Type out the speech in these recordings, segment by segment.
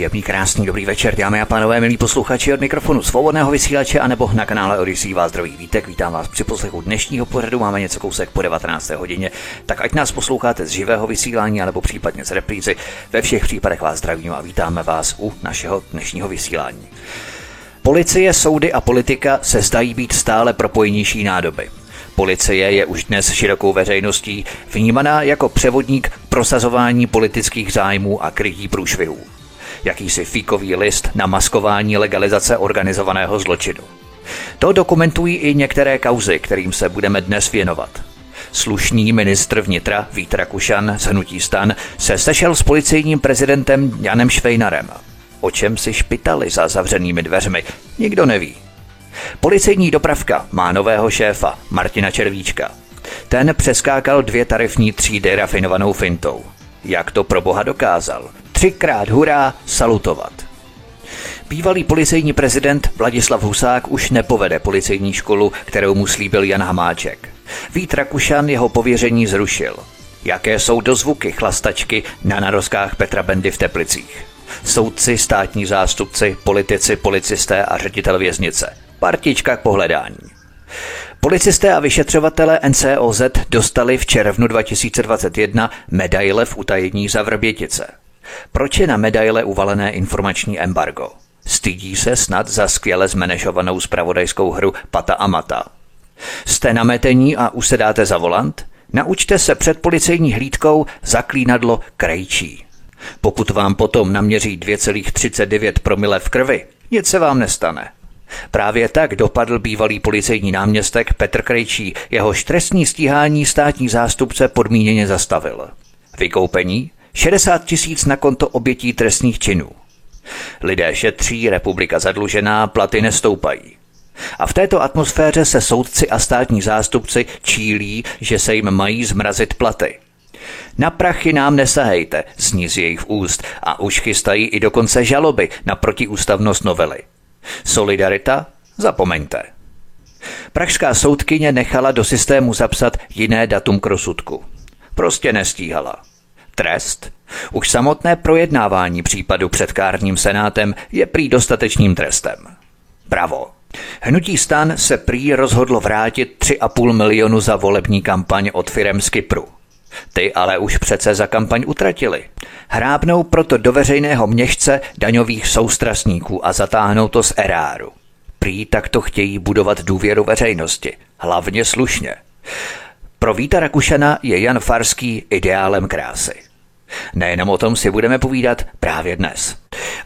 Příjemný, krásný, dobrý večer, dámy a pánové, milí posluchači od mikrofonu svobodného vysílače a nebo na kanále Odyssey vás zdraví vítek. Vítám vás při poslechu dnešního pořadu, máme něco kousek po 19. hodině, tak ať nás posloucháte z živého vysílání anebo případně z reprízy, ve všech případech vás zdravím a vítáme vás u našeho dnešního vysílání. Policie, soudy a politika se zdají být stále propojenější nádoby. Policie je už dnes širokou veřejností vnímaná jako převodník prosazování politických zájmů a krytí průšvihů jakýsi fíkový list na maskování legalizace organizovaného zločinu. To dokumentují i některé kauzy, kterým se budeme dnes věnovat. Slušný ministr vnitra Vít Rakušan z Hnutí stan se sešel s policejním prezidentem Janem Švejnarem. O čem si špitali za zavřenými dveřmi, nikdo neví. Policejní dopravka má nového šéfa, Martina Červíčka. Ten přeskákal dvě tarifní třídy rafinovanou fintou. Jak to pro boha dokázal? Třikrát hurá salutovat. Bývalý policejní prezident Vladislav Husák už nepovede policejní školu, kterou mu slíbil Jan Hamáček. Vít Rakušan jeho pověření zrušil. Jaké jsou dozvuky chlastačky na narozkách Petra Bendy v Teplicích? Soudci, státní zástupci, politici, policisté a ředitel věznice. Partička k pohledání. Policisté a vyšetřovatele NCOZ dostali v červnu 2021 medaile v utajení za Vrbětice. Proč je na medaile uvalené informační embargo? Stydí se snad za skvěle zmenešovanou spravodajskou hru Pata a Mata. Jste na metení a usedáte za volant? Naučte se před policejní hlídkou zaklínadlo krejčí. Pokud vám potom naměří 2,39 promile v krvi, nic se vám nestane. Právě tak dopadl bývalý policejní náměstek Petr Krejčí, jehož trestní stíhání státní zástupce podmíněně zastavil. Vykoupení 60 tisíc na konto obětí trestných činů. Lidé šetří, republika zadlužená, platy nestoupají. A v této atmosféře se soudci a státní zástupci čílí, že se jim mají zmrazit platy. Na prachy nám nesahejte, zní z jejich úst a už chystají i dokonce žaloby na protiústavnost novely. Solidarita? Zapomeňte. Pražská soudkyně nechala do systému zapsat jiné datum k rozsudku. Prostě nestíhala. Trest? Už samotné projednávání případu před kárním senátem je prý dostatečným trestem. Bravo. Hnutí stan se prý rozhodlo vrátit 3,5 milionu za volební kampaň od firem z Kypru. Ty ale už přece za kampaň utratili. Hrábnou proto do veřejného měšce daňových soustrasníků a zatáhnou to z eráru. Prý takto chtějí budovat důvěru veřejnosti, hlavně slušně. Pro Víta Rakušana je Jan Farský ideálem krásy. Nejenom o tom si budeme povídat právě dnes.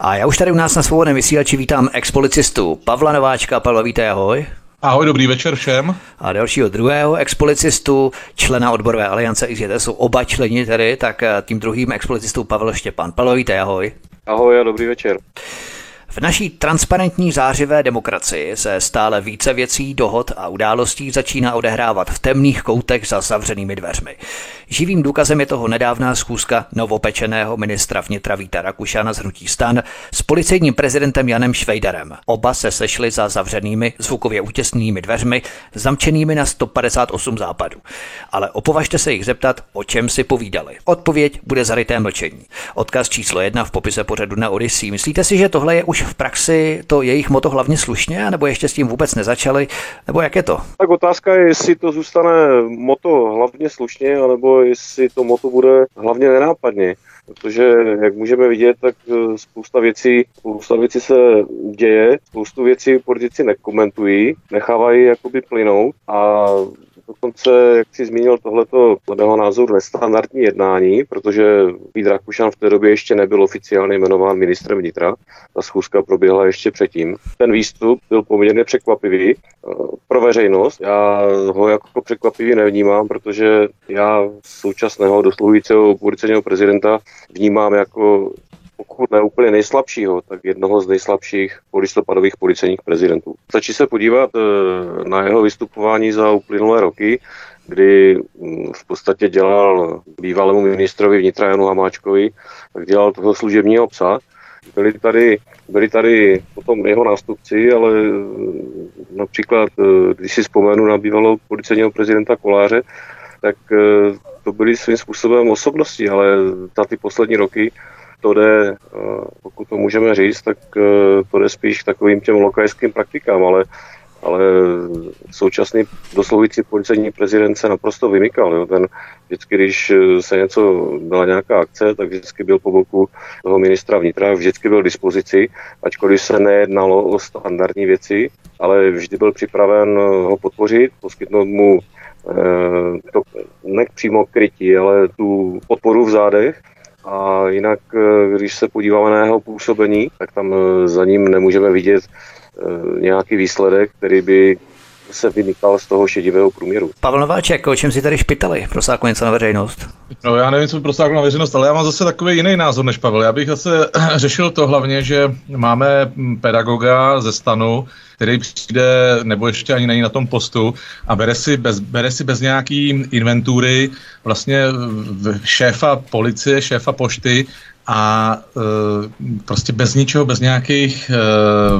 A já už tady u nás na svobodném vysílači vítám expolicistu Pavla Nováčka. Pavel, víte, ahoj. Ahoj, dobrý večer všem. A dalšího druhého expolicistu, člena odborové aliance, i jsou oba členi tedy, tak eh, tím druhým expolicistou Pavel Štěpán. Pavel, víte, ahoj. Ahoj a dobrý večer. V naší transparentní zářivé demokracii se stále více věcí, dohod a událostí začíná odehrávat v temných koutech za zavřenými dveřmi. Živým důkazem je toho nedávná schůzka novopečeného ministra vnitra Víta Rakušana z Hnutí stan s policejním prezidentem Janem Švejdarem. Oba se sešli za zavřenými zvukově útěsnými dveřmi, zamčenými na 158 západů. Ale opovažte se jich zeptat, o čem si povídali. Odpověď bude zaryté mlčení. Odkaz číslo jedna v popise pořadu na Odyssey. Myslíte si, že tohle je už v praxi to jejich moto hlavně slušně, nebo ještě s tím vůbec nezačali, nebo jak je to? Tak otázka je, jestli to zůstane moto hlavně slušně, anebo jestli to moto bude hlavně nenápadně. Protože, jak můžeme vidět, tak eh, spousta věcí, spousta věcí se děje, spoustu věcí politici nekomentují, nechávají jakoby plynout a dokonce, jak si zmínil, tohleto podle mého názoru nestandardní jednání, protože Vít Rakušan v té době ještě nebyl oficiálně jmenován ministrem vnitra. Ta schůzka proběhla ještě předtím. Ten výstup byl poměrně překvapivý eh, pro veřejnost. Já ho jako překvapivý nevnímám, protože já současného dosluhujícího policejního prezidenta vnímám jako pokud ne úplně nejslabšího, tak jednoho z nejslabších polistopadových policejních prezidentů. Stačí se podívat eh, na jeho vystupování za uplynulé roky, kdy mm, v podstatě dělal bývalému ministrovi vnitra Janu Hamáčkovi, tak dělal toho služebního psa. Byli tady, byli tady potom jeho nástupci, ale mm, například, eh, když si vzpomenu na bývalého policejního prezidenta Koláře, tak eh, to byly svým způsobem osobnosti, ale za ty poslední roky to jde, eh, pokud to můžeme říct, tak to jde spíš k takovým těm lokajským praktikám, ale ale současný dosluhující policejní prezident se naprosto vymykal. Jo. Ten vždycky, když se něco, byla nějaká akce, tak vždycky byl po boku toho ministra vnitra, vždycky byl k dispozici, ačkoliv se nejednalo o standardní věci, ale vždy byl připraven ho podpořit, poskytnout mu eh, to ne přímo krytí, ale tu podporu v zádech. A jinak, eh, když se podíváme na jeho působení, tak tam eh, za ním nemůžeme vidět Eh, nějaký výsledek, který by se vymykal z toho šedivého průměru. Pavel Nováček, o čem si tady špitali? Prosákl něco na veřejnost? No já nevím, co by prosákl na veřejnost, ale já mám zase takový jiný názor než Pavel. Já bych zase řešil to hlavně, že máme pedagoga ze stanu, který přijde, nebo ještě ani není na tom postu a bere si bez, bere si bez nějaký inventury vlastně šéfa policie, šéfa pošty a e, prostě bez ničeho, bez nějakých, e,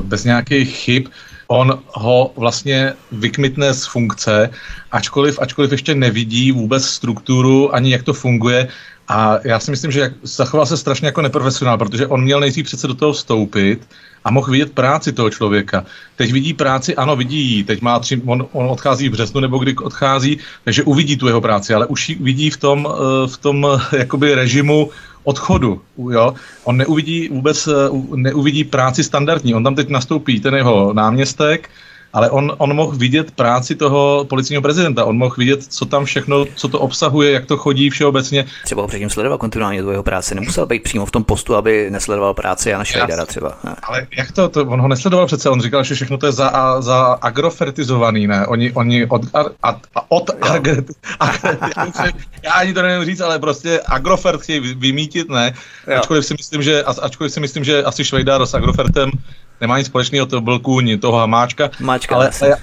bez nějakých chyb, on ho vlastně vykmitne z funkce, ačkoliv, ačkoliv ještě nevidí vůbec strukturu, ani jak to funguje. A já si myslím, že zachoval se strašně jako neprofesionál, protože on měl nejdřív přece do toho vstoupit a mohl vidět práci toho člověka. Teď vidí práci, ano, vidí ji. Teď má tři, on, on odchází v březnu nebo kdy odchází, takže uvidí tu jeho práci, ale už ji vidí v tom, e, v tom jakoby režimu odchodu. Jo? On neuvidí vůbec, eh, neuvidí práci standardní. On tam teď nastoupí ten jeho náměstek, ale on, on mohl vidět práci toho policního prezidenta, on mohl vidět, co tam všechno, co to obsahuje, jak to chodí všeobecně. Třeba ho předtím sledoval kontinuálně do jeho práce, nemusel být přímo v tom postu, aby nesledoval práci Jana Švejdara třeba. Ne. Ale jak to, to, on ho nesledoval přece, on říkal, že všechno to je za, za agrofertizovaný, ne? Oni, oni od, a, a, od agret, já ani to nevím říct, ale prostě agrofert chtějí vymítit, ne? Ačkoliv si myslím, že, ačkoliv si myslím, že asi Švejdar s agrofertem nemá nic společného, to byl kůň toho hamáčka. Hamáčka, ale, ale,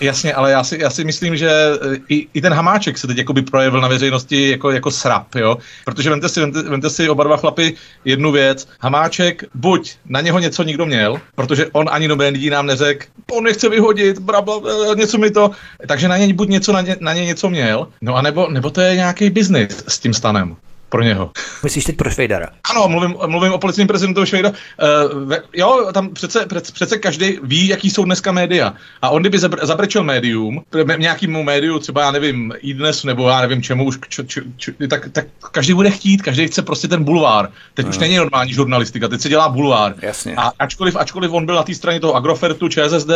Jasně, ale já si, já si myslím, že eh, i, i ten hamáček se teď jakoby projevil na veřejnosti jako, jako srap, jo? Protože vemte si, vemte, vemte si oba dva chlapy jednu věc. Hamáček, buď na něho něco nikdo měl, protože on ani nové lidí nám neřekl, on nechce vyhodit, bla, bla, bla, něco mi to, takže na něj buď něco na ně, na ně něco měl, no a nebo, nebo to je nějaký biznis s tím stanem pro něho. Myslíš teď pro Švejdara? Ano, mluvím, mluvím o policejním prezidentu Švejda. Uh, jo, tam přece, přece každý ví, jaký jsou dneska média. A on kdyby zabr, zabrečel médium, nějakému médiu, třeba já nevím, i dnes, nebo já nevím čemu už, č, č, č, tak, tak každý bude chtít, každý chce prostě ten bulvár. Teď uh. už není normální žurnalistika, teď se dělá bulvár. Jasně. A ačkoliv, ačkoliv on byl na té straně toho Agrofertu, ČSSD,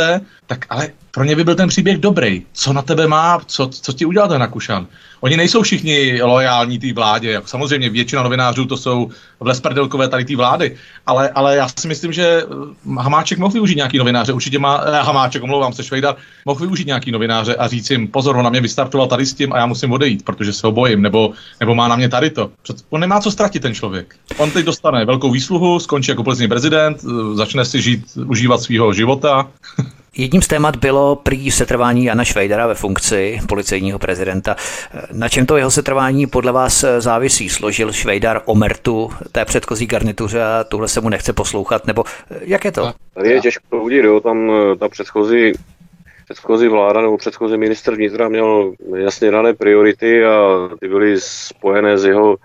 tak ale pro ně by byl ten příběh dobrý. Co na tebe má, co, co ti udělal ten Akušan? Oni nejsou všichni lojální té vládě, jako samozřejmě většina novinářů to jsou vlesprdelkové tady té vlády, ale, ale já si myslím, že eh, Hamáček mohl využít nějaký novináře, určitě má, eh, Hamáček, omlouvám se, Švejdar, mohl využít nějaký novináře a říct jim, pozor, on na mě vystartoval tady s tím a já musím odejít, protože se ho bojím, nebo, nebo má na mě tady to. On nemá co ztratit ten člověk. On teď dostane velkou výsluhu, skončí jako policejní prezident, eh, začne si žít, užívat svého života. Jedním z témat bylo prý setrvání Jana Švejdara ve funkci policejního prezidenta. Na čem to jeho setrvání podle vás závisí? Složil Švejdar omertu té předchozí garnituře a tuhle se mu nechce poslouchat, nebo jak je to? Tady je těžko udělat, jo, tam ta předchozí předchozí vláda nebo předchozí minister vnitra měl jasně dané priority a ty byly spojené s jeho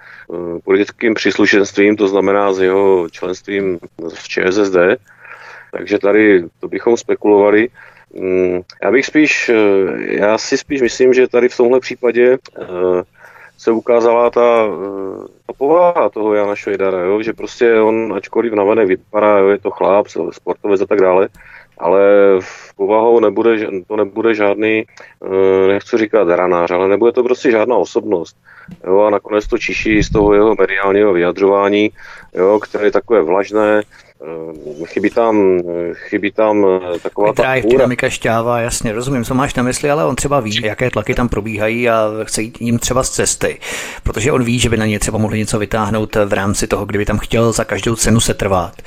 politickým příslušenstvím, to znamená s jeho členstvím v ČSSD. Takže tady to bychom spekulovali. Mm, já bych spíš, eh, já si spíš myslím, že tady v tomhle případě eh, se ukázala ta, eh, ta povaha toho Jana Švejdara, jo? že prostě on, ačkoliv navenek vypadá, jo, je to chlap, sportovec a tak dále, ale v povahou nebude, to nebude žádný, nechci říkat ranář, ale nebude to prostě žádná osobnost. Jo, a nakonec to čiší z toho jeho mediálního vyjadřování, jo, které je takové vlažné, chybí tam, chybí tam taková ta dynamika šťáva, jasně, rozumím, co máš na mysli, ale on třeba ví, jaké tlaky tam probíhají a chce jít jim třeba z cesty, protože on ví, že by na ně třeba mohli něco vytáhnout v rámci toho, kdyby tam chtěl za každou cenu se trvat.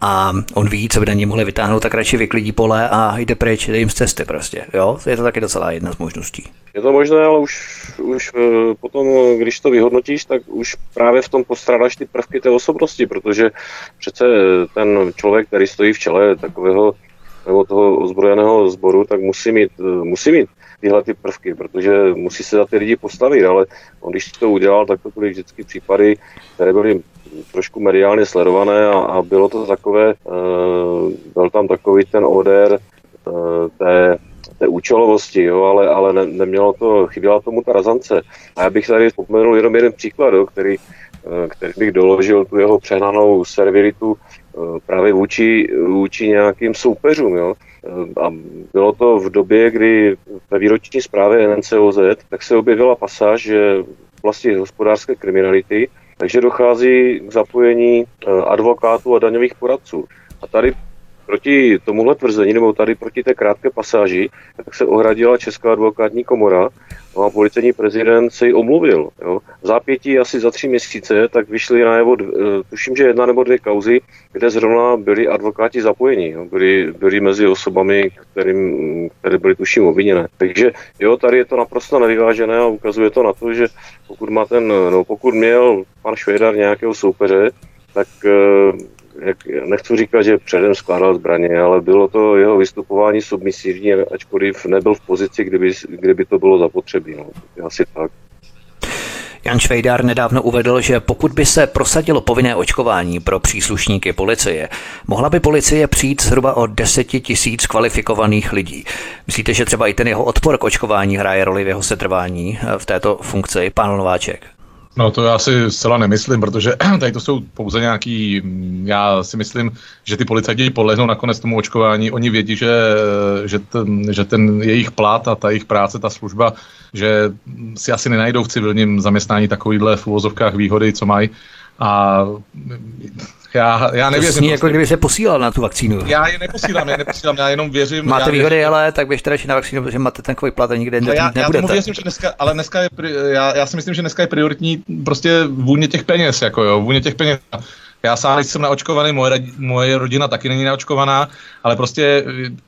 A on ví, co by na ně mohli vytáhnout, tak radši vyklidí pole a jde pryč, jde jim z cesty prostě. Jo? Je to taky docela jedna z možností. Je to možné, ale už, už eh, potom, když to vyhodnotíš, tak už právě v tom postrádáš ty prvky té osobnosti, protože přece ten člověk, který stojí v čele takového nebo toho ozbrojeného sboru, tak musí mít, eh, musí mít tyhle ty prvky, protože musí se za ty lidi postavit, ale on když to udělal, tak to byly vždycky případy, které byly trošku mediálně sledované a, a bylo to takové, uh, byl tam takový ten odér uh, té té účelovosti, jo, ale, ale ne, nemělo to, chyběla tomu ta razance. A já bych tady vzpomenul jenom jeden příklad, jo, který, který bych doložil tu jeho přehnanou servilitu právě vůči, vůči nějakým soupeřům. Jo. Eh, a bylo to v době, kdy ve výroční zprávě NCOZ tak se objevila pasáž, že vlastně hospodářské kriminality, takže dochází k zapojení advokátů a daňových poradců. A tady Proti tomuhle tvrzení, nebo tady proti té krátké pasáži, tak se ohradila Česká advokátní komora a policejní prezident se ji omluvil. Jo. Zápětí asi za tři měsíce tak vyšly najevo, eh, tuším, že jedna nebo dvě kauzy, kde zrovna byli advokáti zapojeni, jo. Byli, byli mezi osobami, kterým, které byly tuším obviněné. Takže jo, tady je to naprosto nevyvážené a ukazuje to na to, že pokud má ten, no, pokud měl pan Švédar nějakého soupeře, tak eh, nechci říkat, že předem skládal zbraně, ale bylo to jeho vystupování submisivní, ačkoliv nebyl v pozici, kdyby, kdyby to bylo zapotřebí. No. Asi tak. Jan Švejdár nedávno uvedl, že pokud by se prosadilo povinné očkování pro příslušníky policie, mohla by policie přijít zhruba o 10 tisíc kvalifikovaných lidí. Myslíte, že třeba i ten jeho odpor k očkování hraje roli v jeho setrvání v této funkci, pán Nováček? No to já si zcela nemyslím, protože tady to jsou pouze nějaký, já si myslím, že ty policajti podlehnou nakonec tomu očkování, oni vědí, že, že, ten, že ten jejich plat a ta jejich práce, ta služba, že si asi nenajdou v civilním zaměstnání takovýhle v úvozovkách výhody, co mají. A já, já nevěřím. To zní, jako kdyby se posílal na tu vakcínu. Já je neposílám, já neposílám, já jenom věřím. Máte já výhody, věřím. ale tak běžte radši na vakcínu, protože máte takový plat a nikde já, já tomu věřím, že dneska, ale dneska je, já, já si myslím, že dneska je prioritní prostě vůně těch peněz, jako jo, vůně těch peněz. Já sám jsem naočkovaný, moje, moje rodina taky není naočkovaná, ale prostě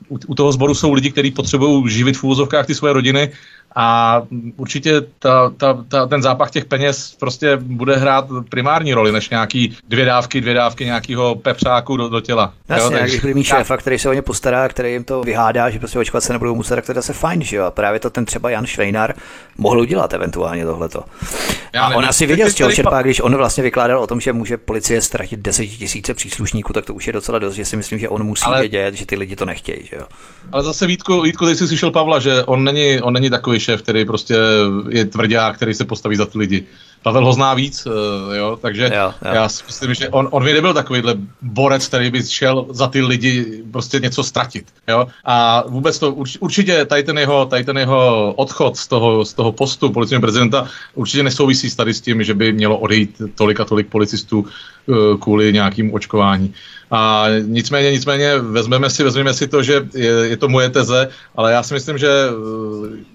u, u toho sboru jsou lidi, kteří potřebují živit v úvozovkách ty svoje rodiny a určitě ta, ta, ta, ten zápach těch peněz prostě bude hrát primární roli, než nějaký dvě dávky, dvě dávky nějakého pepřáku do, do těla. Jasně, jo, když bude mít šéfa, který se o ně postará, který jim to vyhádá, že prostě očkovat se nebudou muset, tak to je zase fajn, že jo? A právě to ten třeba Jan Švejnar mohl udělat eventuálně tohleto. A on asi viděl, z čeho čerpá, když on vlastně vykládal o tom, že může policie ztratit 10 tisíce příslušníků, tak to už je docela dost, že si myslím, že on musí ale, vědět, že ty lidi to nechtějí. Že jo? Ale zase Vítku, Vítku, teď jsi slyšel Pavla, že on není, on není takový šéf, který prostě je tvrdá, který se postaví za ty lidi. Pavel ho zná víc, eh, jo, takže jo, jo. já si myslím, že on, on by nebyl takovýhle borec, který by šel za ty lidi prostě něco ztratit, jo. A vůbec to určitě tady ten jeho, tady ten jeho odchod z toho, z toho postu policejního prezidenta určitě nesouvisí tady s tím, že by mělo odejít tolik a tolik policistů eh, kvůli nějakým očkování. A nicméně, nicméně vezmeme si, vezmeme si to, že je, je to moje teze, ale já si myslím, že eh,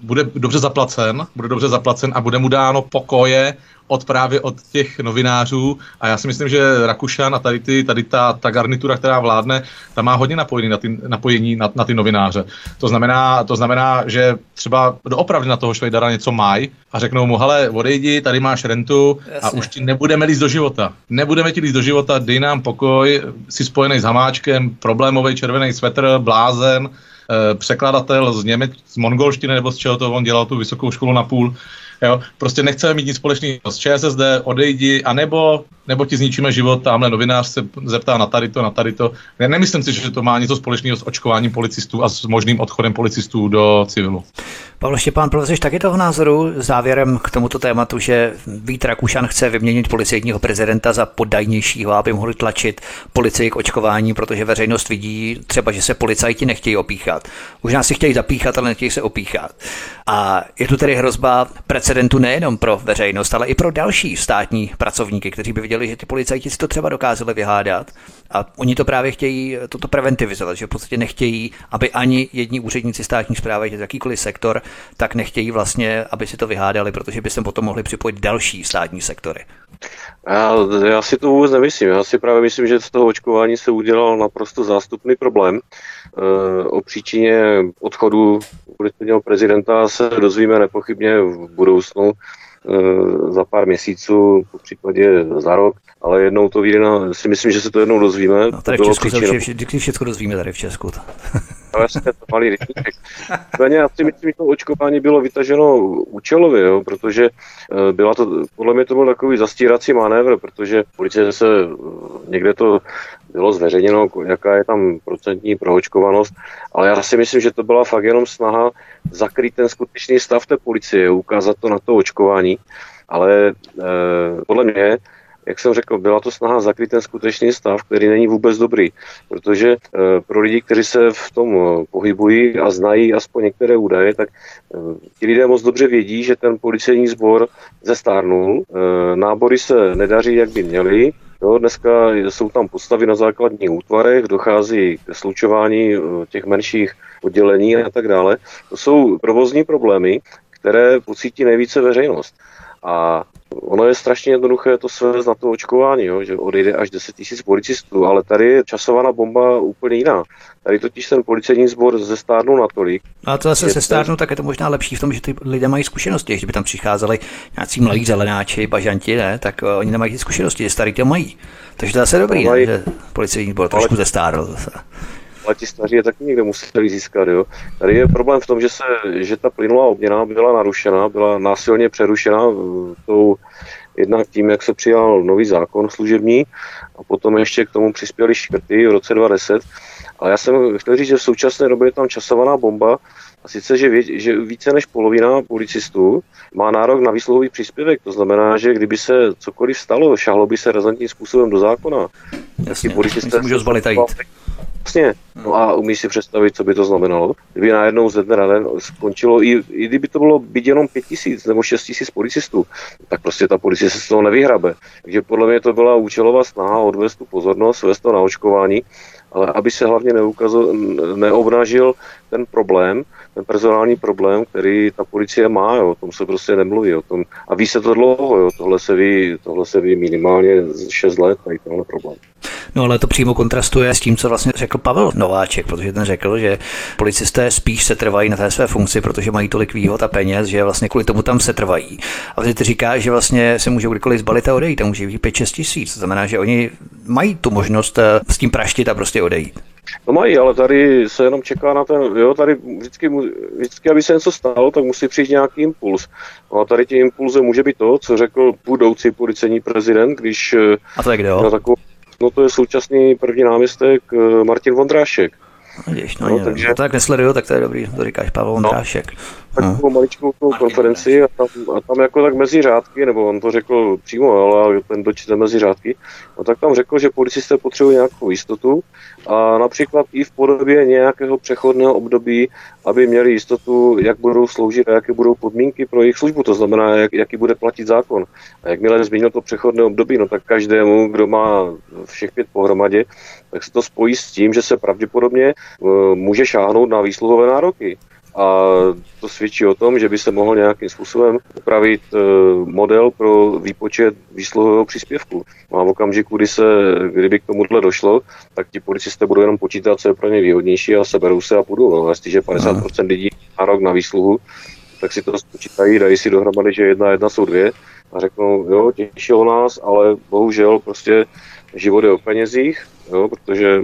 bude dobře zaplacen, bude dobře zaplacen a bude mu dáno pokoje od právě od těch novinářů a já si myslím, že Rakušan a tady, ty, tady ta, ta garnitura, která vládne, ta má hodně napojení na ty, napojení na, na ty novináře. To znamená, to znamená, že třeba doopravdy na toho Švejdara něco mají a řeknou mu, hele, odejdi, tady máš rentu Jasně. a už ti nebudeme líst do života. Nebudeme ti líst do života, dej nám pokoj, jsi spojený s Hamáčkem, problémový červený svetr, blázen, eh, překladatel z Němec, z mongolštiny nebo z čeho to on dělal tu vysokou školu na půl. Jo? Prostě nechceme mít nic společného s ČSSD, odejdi, anebo nebo ti zničíme život, tamhle novinář se zeptá na tady to, na tady to. Ne, nemyslím si, že to má něco společného s očkováním policistů a s možným odchodem policistů do civilu. Pavel Štěpán, protože taky toho názoru závěrem k tomuto tématu, že Vít Rakušan chce vyměnit policejního prezidenta za poddajnějšího, aby mohli tlačit policii k očkování, protože veřejnost vidí třeba, že se policajti nechtějí opíchat. Už nás si chtějí zapíchat, ale nechtějí se opíchat. A je tu tedy hrozba precedentu nejenom pro veřejnost, ale i pro další státní pracovníky, kteří by viděli, že ty policajti si to třeba dokázali vyhádat. A oni to právě chtějí toto preventivizovat, že v podstatě nechtějí, aby ani jedni úředníci státní zprávy, jakýkoliv sektor, tak nechtějí vlastně, aby si to vyhádali, protože by se potom mohli připojit další státní sektory. Já, já si to vůbec nemyslím. Já si právě myslím, že z toho očkování se udělal naprosto zástupný problém. E, o příčině odchodu policejního prezidenta se dozvíme nepochybně v budoucnu e, za pár měsíců, po případě za rok, ale jednou to vyjde na, si myslím, že se to jednou dozvíme. No, tady v Česku se vždycky všechno dozvíme tady v Česku. No jasně, to malý rytníček. já si myslím, že to očkování bylo vytaženo účelově, jo, protože eh, byla to, podle mě to byl takový zastírací manévr, protože policie se eh, někde to bylo zveřejněno, jaká je tam procentní proočkovanost, ale já si myslím, že to byla fakt jenom snaha zakrýt ten skutečný stav té policie, ukázat to na to očkování, ale e, podle mě jak jsem řekl, byla to snaha zakrýt ten skutečný stav, který není vůbec dobrý, protože e, pro lidi, kteří se v tom e, pohybují a znají aspoň některé údaje, tak e, ti lidé moc dobře vědí, že ten policejní sbor zestárnul, nábory se nedaří, jak by měly, Jo, dneska jsou tam postavy na základních útvarech, dochází ke slučování těch menších oddělení a tak dále. To jsou provozní problémy, které pocítí nejvíce veřejnost. A ono je strašně jednoduché to svést na to očkování, jo, že odejde až 10 tisíc policistů, ale tady je časovaná bomba úplně jiná. Tady totiž ten policejní sbor zestárnul natolik. A to zase se stárnu, tak je to možná lepší v tom, že ty lidé mají zkušenosti. Když by tam přicházeli nějací mladí zelenáči, bažanti, ne, tak uh, oni nemají ty zkušenosti, starý to mají. Takže to zase dobrý, mají... ne, že policejní sbor trošku zestárl zase ale ti staří je taky někde museli získat. Jo. Tady je problém v tom, že, se, že ta plynulá obměna byla narušena, byla násilně přerušena eh, tou jednak tím, jak se přijal nový zákon služební a potom ještě k tomu přispěli škrty v roce 2010. Ale já jsem chtěl říct, že v současné době je tam časovaná bomba, a sice, že, vě, že více než polovina policistů má nárok na výsluhový příspěvek. To znamená, že kdyby se cokoliv stalo, šahlo by se razantním způsobem do zákona. Jasně, policisté můžou zbalit Jasně. No a umíš si představit, co by to znamenalo? Kdyby najednou ze dne na den skončilo, i, i kdyby to bylo byť jenom pět tisíc nebo šest tisíc policistů, tak prostě ta policie se z toho nevyhrabe. Takže podle mě to byla účelová snaha odvést tu pozornost, vést to na očkování, ale aby se hlavně neukazil, neobnažil ten problém, ten personální problém, který ta policie má, jo, o tom se prostě nemluví, o tom, a ví se to dlouho, jo, tohle se ví, tohle se ví minimálně 6 let, tady tenhle problém. No ale to přímo kontrastuje s tím, co vlastně řekl Pavel Nováček, protože ten řekl, že policisté spíš se trvají na té své funkci, protože mají tolik výhod a peněz, že vlastně kvůli tomu tam se trvají. A ty říká, že vlastně se můžou kdykoliv zbalit a odejít, a může být 5-6 tisíc. To znamená, že oni mají tu možnost eh, s tím praštit a prostě odejít. No mají, ale tady se jenom čeká na ten, jo, tady vždycky, vždycky, aby se něco stalo, tak musí přijít nějaký impuls. No a tady tím impulzem může být to, co řekl budoucí policejní prezident, když... A to je kde, jo? Takovou, no to je současný první náměstek eh, Martin Vondrášek. Vidíš, no, no, takže... to tak nesleduju, tak to je dobrý, to říkáš Pavel Vondrášek. No, takovou no. maličkou konferenci a tam, a tam jako tak mezi řádky, nebo on to řekl přímo, ale ten dočte mezi řádky, no tak tam řekl, že policisté potřebují nějakou jistotu a například i v podobě nějakého přechodného období, aby měli jistotu, jak budou sloužit a jaké budou podmínky pro jejich službu, to znamená, jak, jaký bude platit zákon. A jakmile změnil to přechodné období, no tak každému, kdo má všech pět pohromadě, tak se to spojí s tím, že se pravděpodobně uh, může šáhnout na výsluhové nároky a to svědčí o tom, že by se mohl nějakým způsobem upravit e, model pro výpočet výsluhového příspěvku. A v okamžiku, kdy se, kdyby k tomuhle došlo, tak ti policisté budou jenom počítat, co je pro ně výhodnější a seberou se a půjdou. No, jestliže 50% lidí má rok na výsluhu, tak si to spočítají, dají si dohromady, že jedna jedna jsou dvě a řeknou, jo, těšilo nás, ale bohužel prostě život je o penězích, jo, protože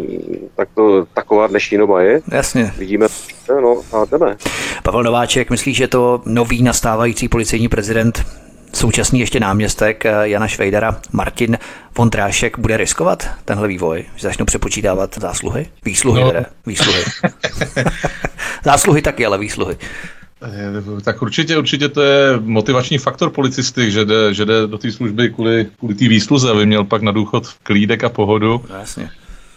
tak to, taková dnešní doba je. Jasně. Vidíme, no a jdeme. Pavel Nováček, myslíš, že to nový nastávající policejní prezident současný ještě náměstek eh, Jana Švejdara Martin Vondrášek bude riskovat tenhle vývoj, že začnou přepočítávat zásluhy? Výsluhy, no. výsluhy. zásluhy taky, ale výsluhy. Eh, tak určitě, určitě to je motivační faktor policisty, že jde, že jde do té služby kvůli, kvůli té výsluze, aby měl pak na důchod klídek a pohodu. Jasně.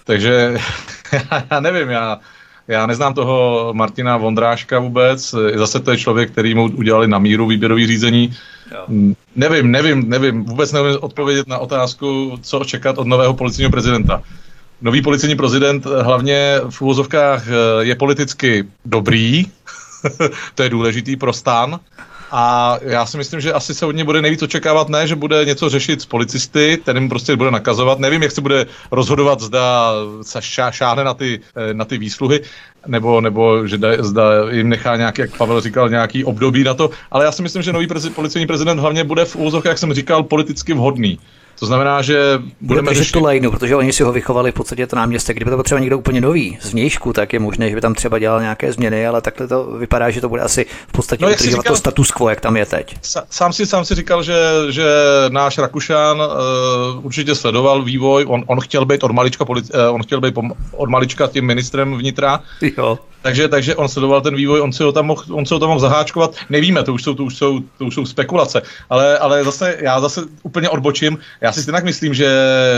Takže já nevím, já Já neznám toho Martina Vondráška vůbec, zase to je člověk, který mu udělali na míru výběrový řízení. Jo. Nevím, nevím, nevím, vůbec nevím odpovědět na otázku, co čekat od nového policejního prezidenta. Nový policejní prezident hlavně v úvozovkách je politicky dobrý, to je důležitý pro stan, a já si myslím, že asi se od něj bude nejvíc očekávat, ne, že bude něco řešit s policisty, ten jim prostě bude nakazovat. Nevím, jak se bude rozhodovat, zda se šáhne na ty, eh, na ty výsluhy, nebo, nebo že da, zda jim nechá nějaký, jak Pavel říkal, nějaký období na to. Ale já si myslím, že nový prezi, policejní prezident hlavně bude v úzovkách, jak jsem říkal, politicky vhodný. To znamená, že budeme Bude řešit tu lejnu, protože oni si ho vychovali v podstatě to náměstek. Kdyby to byl třeba někdo úplně nový z vnějšku, tak je možné, že by tam třeba dělal nějaké změny, ale takhle to vypadá, že to bude asi v podstatě no, udržovat to status quo, jak tam je teď. Sám si, sám si říkal, že, že náš Rakušan uh, určitě sledoval vývoj, on, on chtěl být od malička, uh, on chtěl být od malička tím ministrem vnitra. Jo. Takže, takže on sledoval ten vývoj, on se ho tam mohl, on se ho tam mohl zaháčkovat. Nevíme, to už jsou, to už jsou, to už jsou spekulace. Ale, ale zase, já zase úplně odbočím. Já si stejně myslím, že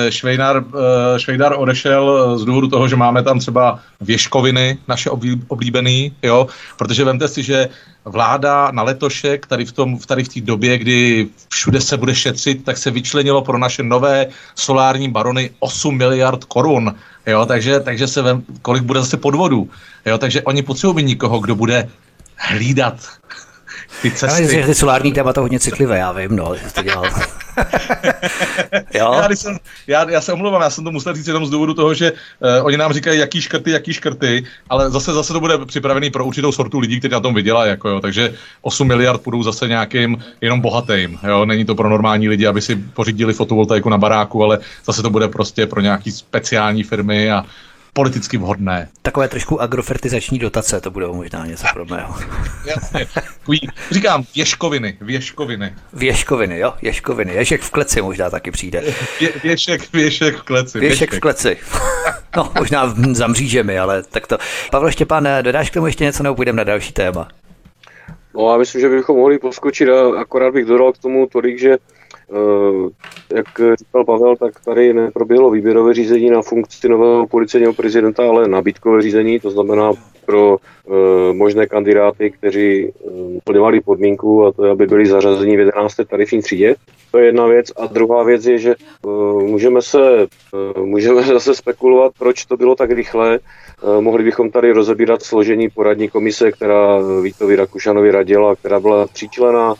Švejdar, uh, Švejdar odešel z důvodu toho, že máme tam třeba věškoviny, naše oblíbený, jo, protože vemte si, že vláda na letošek, tady v, tom, tady v té době, kdy všude se bude šetřit, tak se vyčlenilo pro naše nové solární barony 8 miliard korun. Jo, takže, takže se vem, kolik bude zase podvodů. Jo, takže oni potřebují někoho, kdo bude hlídat ty cesty. Já, ty solární téma to hodně citlivé, já vím, no, že to dělal. jo? Já, jsem, já, já, se omlouvám, já jsem to musel říct jenom z důvodu toho, že uh, oni nám říkají, jaký škrty, jaký škrty, ale zase zase to bude připravený pro určitou sortu lidí, kteří na tom vydělají, jako jo, takže 8 miliard půjdou zase nějakým jenom bohatým, jo, není to pro normální lidi, aby si pořídili fotovoltaiku na baráku, ale zase to bude prostě pro nějaký speciální firmy a politicky vhodné. Takové trošku agrofertizační dotace, to bude možná něco podobného. Jasně. Říkám, věškoviny, věškoviny. Věškoviny, jo, věškoviny. Ježek v kleci možná taky přijde. Vě, věšek, věšek v kleci. Věšek, věšek. v kleci. No, možná za mřížemi, ale tak to. Pavel Štěpán, dodáš k tomu ještě něco, nebo půjdeme na další téma? No já myslím, že bychom mohli poskočit a akorát bych dodal k tomu tolik, že Eh, jak říkal Pavel, tak tady neproběhlo výběrové řízení na funkci nového policejního prezidenta, ale nabídkové řízení, to znamená pro e, možné kandidáty, kteří e, plňovali podmínku a to je, aby byli zařazeni v 11. tarifní třídě. To je jedna věc. A druhá věc je, že e, můžeme, se, e, můžeme zase spekulovat, proč to bylo tak rychle. E, mohli bychom tady rozebírat složení poradní komise, která Vítovi Rakušanovi radila, která byla tříčlená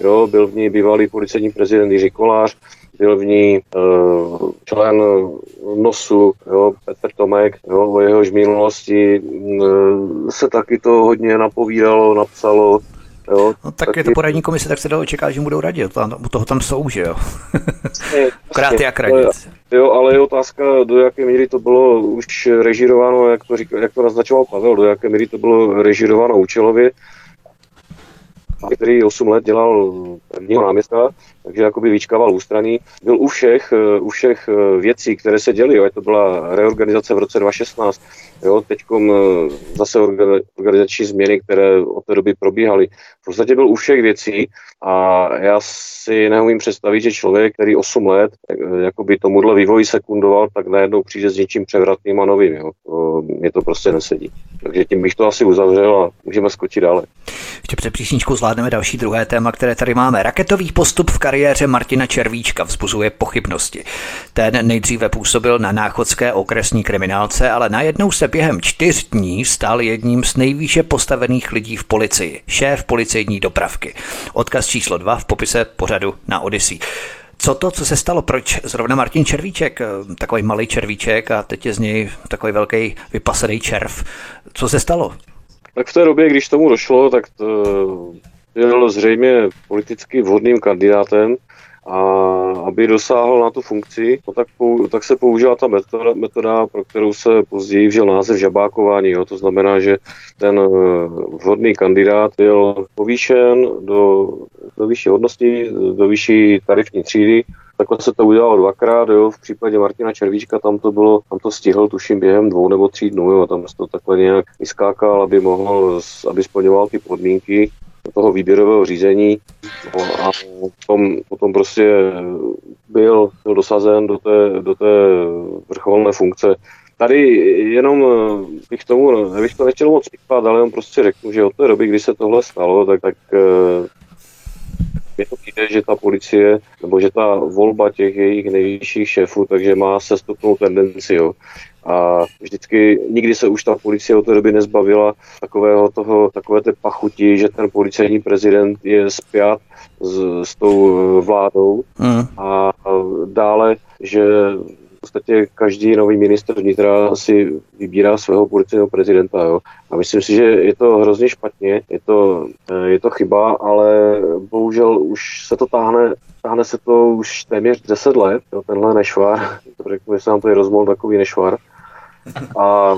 Jo, byl v ní bývalý policejní prezident Jiří Kolář, byl v ní uh, člen NOSu, jo, Petr Tomek, jo, o jehož minulosti uh, se taky to hodně napovídalo, napsalo, Jo, no, tak taky... je to poradní komise, tak se dalo čekat, že budou radit. Tam, u toho tam jsou, že jo? Krát jak radit. Jo, ale je otázka, do jaké míry to bylo už režirováno, jak to, říká, jak to naznačoval Pavel, do jaké míry to bylo režirováno účelově který 8 let dělal prvního náměstka, takže jakoby vyčkával ústraní. Byl u všech, eh, u všech eh, věcí, které se děly, jo, to byla reorganizace v roce 2016, jo, teď eh, zase organizační změny, které od té doby probíhaly. V podstatě byl u všech věcí a já si neumím představit, že člověk, který 8 let jakoby tomuhle vývoji sekundoval, tak najednou přijde s něčím převratným a novým. Jo. To, mě to prostě nesedí. Takže tím bych to asi uzavřel a můžeme skočit dále. Ještě před přísničkou zvládneme další druhé téma, které tady máme. Raketový postup v kariéře Martina Červíčka vzbuzuje pochybnosti. Ten nejdříve působil na náchodské okresní kriminálce, ale najednou se během čtyř dní stal jedním z nejvýše postavených lidí v policii, šéf policejní dopravky. Odkaz číslo dva v popise pořadu na Odyssey. Co to, co se stalo? Proč zrovna Martin Červíček, takový malý červíček a teď je z něj takový velký vypasený červ. Co se stalo? Tak v té době, když tomu došlo, tak to byl zřejmě politicky vhodným kandidátem a aby dosáhl na tu funkci, no tak, pou, tak se použila ta metoda, metoda, pro kterou se později vžil název žabákování. Jo. To znamená, že ten eh, vhodný kandidát byl povýšen do, do vyšší hodnosti, do vyšší tarifní třídy. Takhle se to udělalo dvakrát, jo. v případě Martina Červíčka tam to bylo, tam to stihl tuším během dvou nebo tří dnů, jo. tam se to takhle nějak vyskákal, aby mohl, aby splňoval ty podmínky toho výběrového řízení no a potom, potom prostě byl, byl dosazen do té, do té vrcholné funkce. tady jenom eh, bych tomu, nebych to nechtěl moc vypadat, ale jenom prostě řeknu, že od té doby, kdy se tohle stalo, tak, tak je to přijde, že ta policie, nebo že ta volba těch jejich nejvyšších šéfů, takže má sestupnou tendenci. Jo. A vždycky, nikdy se už ta policie od té doby nezbavila takového toho, takové té pachuti, že ten policejní prezident je spjat s, s tou vládou. Mm. A dále, že podstatě každý nový ministr vnitra si vybírá svého policejního prezidenta. Jo. A myslím si, že je to hrozně špatně, je to, eh, je to chyba, ale bohužel už se to táhne, táhne se to už téměř 10 let, jo, tenhle nešvar, to řeknu, že se nám to je rozmol takový nešvar. A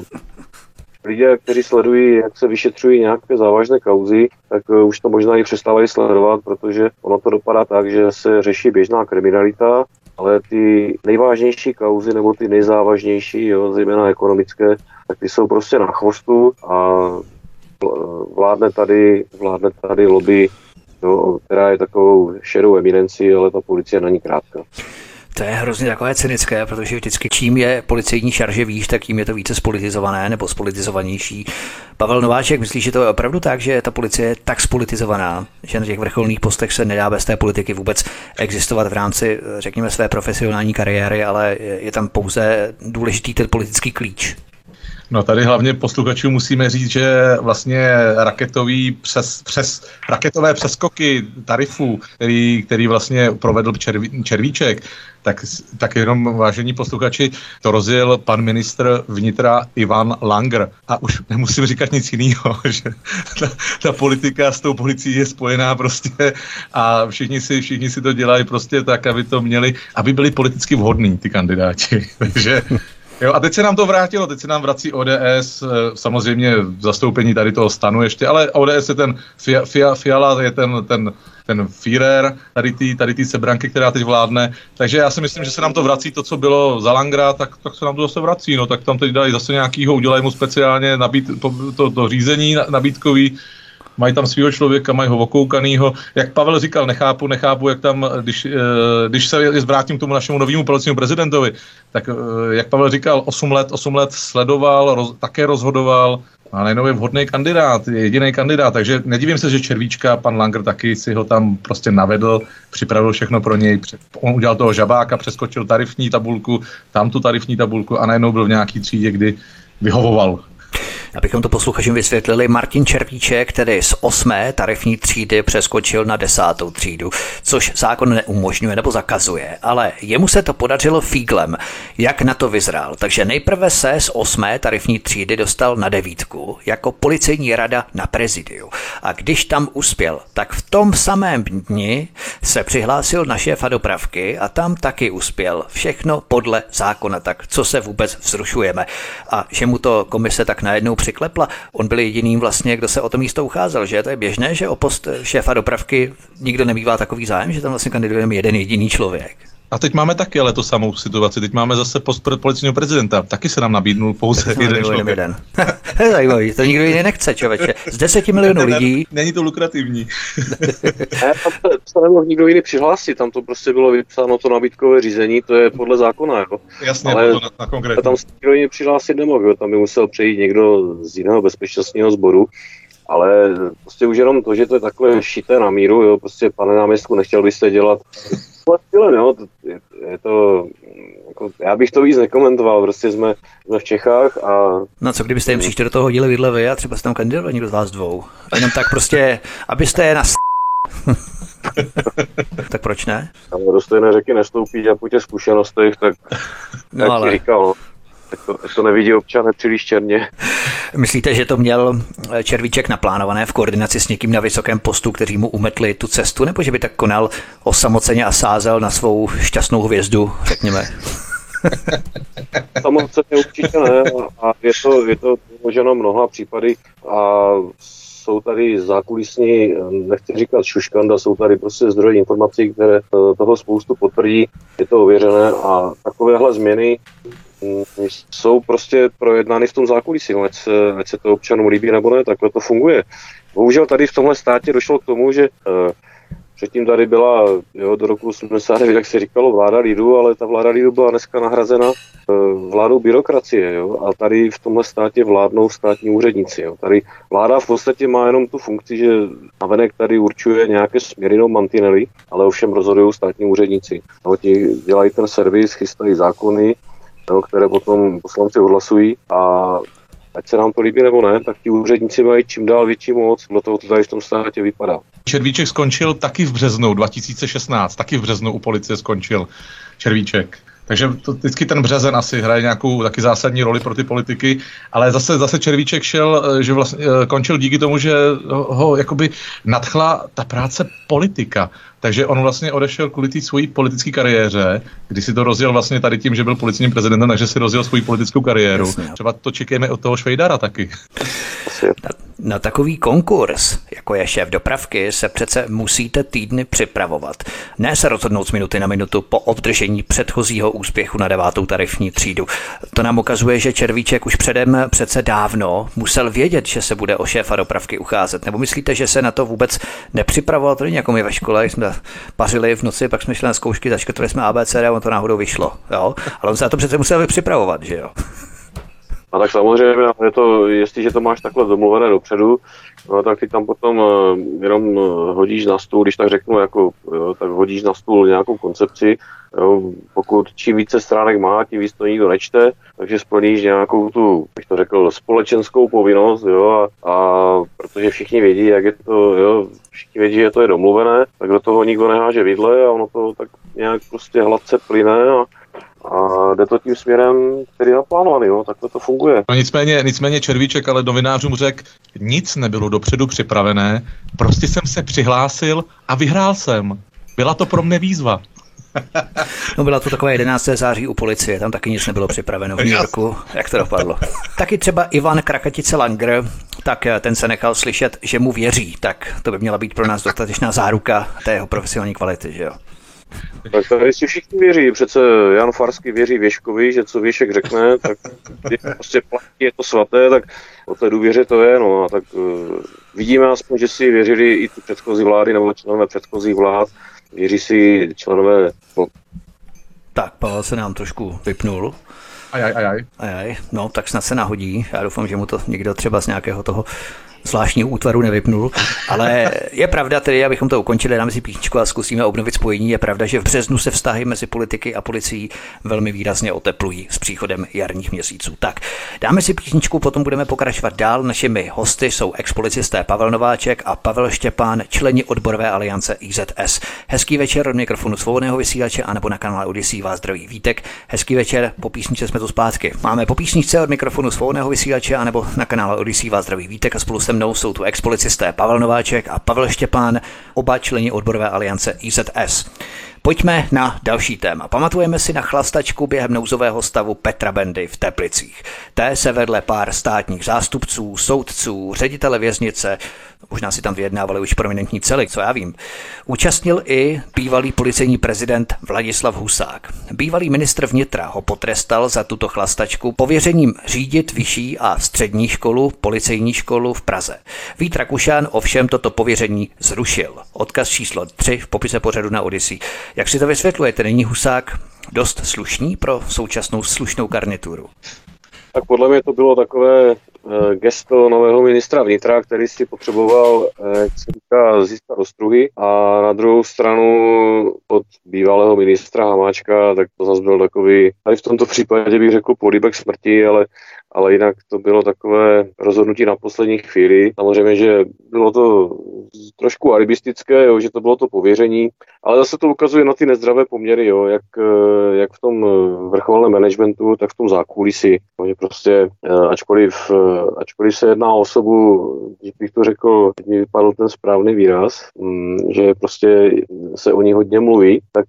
lidé, kteří sledují, jak se vyšetřují nějaké závažné kauzy, tak eh, už to možná i přestávají sledovat, protože ono to dopadá tak, že se řeší běžná kriminalita, ale ty nejvážnější kauzy nebo ty nejzávažnější, jo, zejména ekonomické, tak ty jsou prostě na chvostu a vládne tady, vládne tady lobby, jo, která je takovou šedou eminencí, ale ta policie na ní krátká. To je hrozně takové cynické, protože vždycky čím je policejní šarže výš, tak tím je to více spolitizované nebo spolitizovanější. Pavel Nováček, myslíš, že to je opravdu tak, že ta policie je tak spolitizovaná, že na těch vrcholných postech se nedá bez té politiky vůbec existovat v rámci, řekněme, své profesionální kariéry, ale je tam pouze důležitý ten politický klíč? No tady hlavně posluchačům musíme říct, že vlastně raketový přes, přes raketové přeskoky tarifů, který, který vlastně provedl červí, Červíček, tak, tak jenom vážení posluchači, to rozjel pan ministr vnitra Ivan Langer. A už nemusím říkat nic jiného, že ta, ta politika s tou policií je spojená prostě a všichni si, všichni si to dělají prostě tak, aby to měli, aby byli politicky vhodní ty kandidáti. Takže Jo, a teď se nám to vrátilo, teď se nám vrací ODS, eh, samozřejmě v zastoupení tady toho stanu ještě, ale ODS je ten, Fia, Fia, Fiala je ten, ten, ten Führer, tady ty tady tý sebranky, která teď vládne, takže já si myslím, že se nám to vrací, to, co bylo za Langra, tak, tak se nám to zase vrací, no, tak tam teď dají zase nějakýho, udělají mu speciálně nabít, to, to, to řízení nabídkový, mají tam svého člověka, mají ho okoukanýho. Jak Pavel říkal, nechápu, nechápu, jak tam, když, eh, když se zvrátím tomu našemu novému policímu prezidentovi, tak eh, jak Pavel říkal, 8 let, 8 let sledoval, roz, také rozhodoval, a najednou je vhodný kandidát, je jediný kandidát, takže nedivím se, že Červíčka, pan Langer taky si ho tam prostě navedl, připravil všechno pro něj, on udělal toho žabáka, přeskočil tarifní tabulku, tam tu tarifní tabulku a najednou byl v nějaký třídě, kdy vyhovoval Abychom to posluchačům vysvětlili, Martin Červíček tedy z osmé tarifní třídy přeskočil na desátou třídu, což zákon neumožňuje nebo zakazuje, ale jemu se to podařilo fíglem, jak na to vyzrál. Takže nejprve se z osmé tarifní třídy dostal na devítku jako policejní rada na prezidiu. A když tam uspěl, tak v tom samém dni se přihlásil na šéfa dopravky a tam taky uspěl. Všechno podle zákona, tak co se vůbec vzrušujeme. A že mu to komise tak najednou přiklepla. On byl jediným vlastně, kdo se o to místo ucházel, že to je běžné, že o post šéfa dopravky nikdo nebývá takový zájem, že tam vlastně kandiduje jeden jediný člověk. A teď máme taky ale tu samou situaci. Teď máme zase post policejního prezidenta. Taky se nám nabídnul pouze jeden člověk. Jeden. to je zajímavý, to nikdo jiný nechce, člověče. Z deseti milionů lidí. Není to lukrativní. ne, tam se, nemohl nikdo jiný přihlásit, tam to prostě bylo vypsáno to nabídkové řízení, to je podle zákona. Jo. Jasně, ale to na, na konkrétní. tam se nikdo jiný přihlásit nemohl, jo. tam by musel přejít někdo z jiného bezpečnostního sboru ale prostě už jenom to, že to je takhle šité na míru, jo, prostě pane náměstku, nechtěl byste dělat stylem, jo, je, je to, jako, já bych to víc nekomentoval, prostě jsme, jsme v Čechách a... No co kdybyste jim příště do toho hodili vidle vy a třeba jste tam kandidovali někdo z vás dvou, jenom tak prostě, abyste je nas... tak proč ne? Tam do stejné řeky nestoupí a po těch zkušenostech, tak no, jak ale... říkal, no to, to nevidí občané příliš černě. Myslíte, že to měl Červíček naplánované v koordinaci s někým na vysokém postu, kteří mu umetli tu cestu, nebo že by tak konal osamoceně a sázel na svou šťastnou hvězdu, řekněme? Samozřejmě určitě ne a je to, je to možná mnoha případy a jsou tady zákulisní, nechci říkat šuškanda, jsou tady prostě zdroje informací, které toho spoustu potvrdí, je to ověřené a takovéhle změny jsou prostě projednány v tom zákulisí, ať se, ať se to občanům líbí nebo ne, takhle to funguje. Bohužel tady v tomhle státě došlo k tomu, že uh, Předtím tady byla jo, do roku 89, jak se říkalo, vláda lidu, ale ta vláda lidu byla dneska nahrazena eh, vládou byrokracie. Jo? A tady v tomhle státě vládnou státní úředníci. Jo? Tady vláda v podstatě má jenom tu funkci, že navenek tady určuje nějaké směry no mantinely, ale ovšem rozhodují státní úředníci. No, ti dělají ten servis, chystají zákony, jo, které potom poslanci odhlasují a ať se nám to líbí nebo ne, tak ti úředníci mají čím dál větší moc, toho to tady v tom státě vypadá. Červíček skončil taky v březnu 2016, taky v březnu u policie skončil Červíček. Takže to, vždycky ten březen asi hraje nějakou taky zásadní roli pro ty politiky, ale zase, zase Červíček šel, eh, že vlastně eh, končil díky tomu, že ho jakoby nadchla ta práce politika. Takže on vlastně odešel kvůli té svojí politické kariéře, kdy si to rozjel vlastně tady tím, že byl policejním prezidentem, takže si rozjel svoji politickou kariéru. Jasně. Třeba to čekáme od toho Švejdara taky. Na, na takový konkurs, jako je šéf dopravky, se přece musíte týdny připravovat. Ne se rozhodnout z minuty na minutu po obdržení předchozího úspěchu na devátou tarifní třídu. To nám ukazuje, že Červíček už předem přece dávno musel vědět, že se bude o šéfa dopravky ucházet. Nebo myslíte, že se na to vůbec nepřipravoval? To není jako my ve škole, jsme pařili v noci, pak jsme šli na zkoušky, zaškrtli jsme ABCD a on to náhodou vyšlo. Jo? Ale on se na to přece musel připravovat, že jo? A tak samozřejmě, je to, jestliže to máš takhle domluvené dopředu, no, tak ty tam potom uh, jenom uh, hodíš na stůl, když tak řeknu, jako, jo, tak hodíš na stůl nějakou koncepci. Jo, pokud čím více stránek má, tím víc to nikdo nečte, takže splníš nějakou tu, bych to řekl, společenskou povinnost, jo, a, a protože všichni vědí, jak je to, jo, všichni vědí, že to je domluvené, tak do toho nikdo neháže vidle a ono to tak nějak prostě hladce plyne a a jde to tím směrem, který je naplánovaný, jo, takhle to funguje. No nicméně, nicméně Červíček ale novinářům řekl, nic nebylo dopředu připravené, prostě jsem se přihlásil a vyhrál jsem. Byla to pro mě výzva. No byla to takové 11. září u policie, tam taky nic nebylo připraveno v New Yorku, jak to dopadlo. Taky třeba Ivan Krakatice Langer, tak eh, ten se nechal slyšet, že mu věří, tak to by měla být pro nás dostatečná záruka té jeho profesionální kvality, že jo? Tak tady si všichni věří. Přece Jan Farsky věří Věškovi, že co Věšek řekne, tak je prostě platí, je to svaté, tak o té důvěře to je. No a tak uh, vidíme aspoň, že si věřili i ty předchozí vlády nebo členové předchozích vlád. Věří si členové... No. Tak, Pavel se nám trošku vypnul. Ajaj, ajaj. Ajaj, no tak snad se nahodí. Já doufám, že mu to někdo třeba z nějakého toho zvláštního útvaru nevypnul. Ale je pravda tedy, abychom to ukončili, dáme si píčku a zkusíme obnovit spojení. Je pravda, že v březnu se vztahy mezi politiky a policií velmi výrazně oteplují s příchodem jarních měsíců. Tak, dáme si písničku, potom budeme pokračovat dál. Našimi hosty jsou expolicisté Pavel Nováček a Pavel Štěpán, členi odborové aliance IZS. Hezký večer od mikrofonu svobodného vysílače a nebo na kanále Odyssey vás zdraví Vítek. Hezký večer, po písničce jsme tu zpátky. Máme po písničce od mikrofonu svobodného vysílače a nebo na kanále Odyssey vás zdraví Vítek a spolu se mnou jsou tu expolicisté Pavel Nováček a Pavel Štěpán, oba členi odborové aliance IZS. Pojďme na další téma. Pamatujeme si na chlastačku během nouzového stavu Petra Bendy v Teplicích. Té se vedle pár státních zástupců, soudců, ředitele věznice, možná si tam vyjednávali už prominentní celý, co já vím, účastnil i bývalý policejní prezident Vladislav Husák. Bývalý ministr vnitra ho potrestal za tuto chlastačku pověřením řídit vyšší a střední školu, policejní školu v Praze. Vít Rakušan ovšem toto pověření zrušil. Odkaz číslo 3 v popise pořadu na Odyssey. Jak si to vysvětlujete, není Husák dost slušný pro současnou slušnou garnituru? Tak podle mě to bylo takové Eh, gesto nového ministra vnitra, který si potřeboval, eh, jak se říká, získat ostruhy. A na druhou stranu od bývalého ministra Hamáčka, tak to zase byl takový, tady v tomto případě bych řekl políbek smrti, ale ale jinak to bylo takové rozhodnutí na poslední chvíli. Samozřejmě, že bylo to trošku alibistické, jo, že to bylo to pověření, ale zase to ukazuje na ty nezdravé poměry, jo, jak, eh, jak v tom vrcholném managementu, tak v tom zákulisí. Že prostě, eh, ačkoliv, eh, ačkoliv se jedná o osobu, bych to řekl, mi vypadl ten správný výraz, mm, že prostě se o ní hodně mluví, tak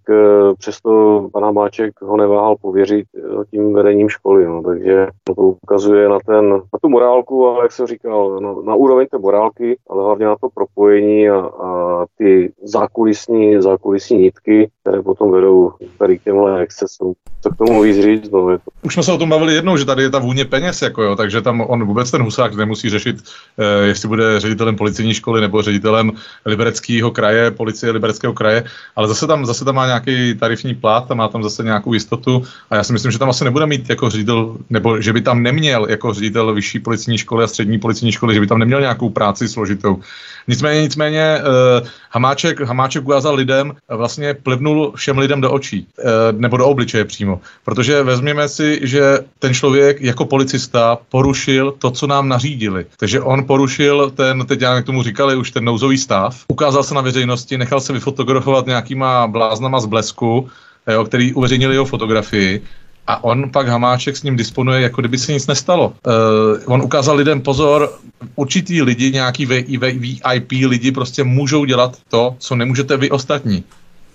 přesto pan Hamáček ho neváhal pověřit tím vedením školy. No, takže to ukazuje na, ten, na tu morálku, ale jak jsem říkal, na, na úroveň té morálky, ale hlavně na to propojení a, a ty zákulisní, zákulisní nitky, které potom vedou tady k těmhle excesům. Co k tomu víc říct? No, to... Už jsme se o tom bavili jednou, že tady je ta vůně peněz, jako jo, takže tam on vůbec ten husák nemusí řešit, eh, jestli bude ředitelem policejní školy nebo ředitelem libereckého kraje, policie libereckého kraje, ale zase tam, zase tam má nějaký tarifní plat a má tam zase nějakou jistotu a já si myslím, že tam asi nebude mít jako ředitel, nebo že by tam neměl jako ředitel vyšší policejní školy a střední policejní školy, že by tam neměl nějakou práci složitou. Nicméně, nicméně uh, Hamáček, Hamáček ukázal lidem, vlastně plivnul všem lidem do očí, uh, nebo do obličeje přímo. Protože vezměme si, že ten člověk jako policista porušil to, co nám nařídili. Takže on porušil ten, teď jak tomu říkali, už ten nouzový stav, ukázal se na veřejnosti, nechal se vyfotografovat nějakýma bláznama z blesku, jo, který uveřejnili jeho fotografii a on pak Hamáček s ním disponuje, jako kdyby se nic nestalo. Uh, on ukázal lidem pozor, určitý lidi, nějaký VIP lidi prostě můžou dělat to, co nemůžete vy ostatní.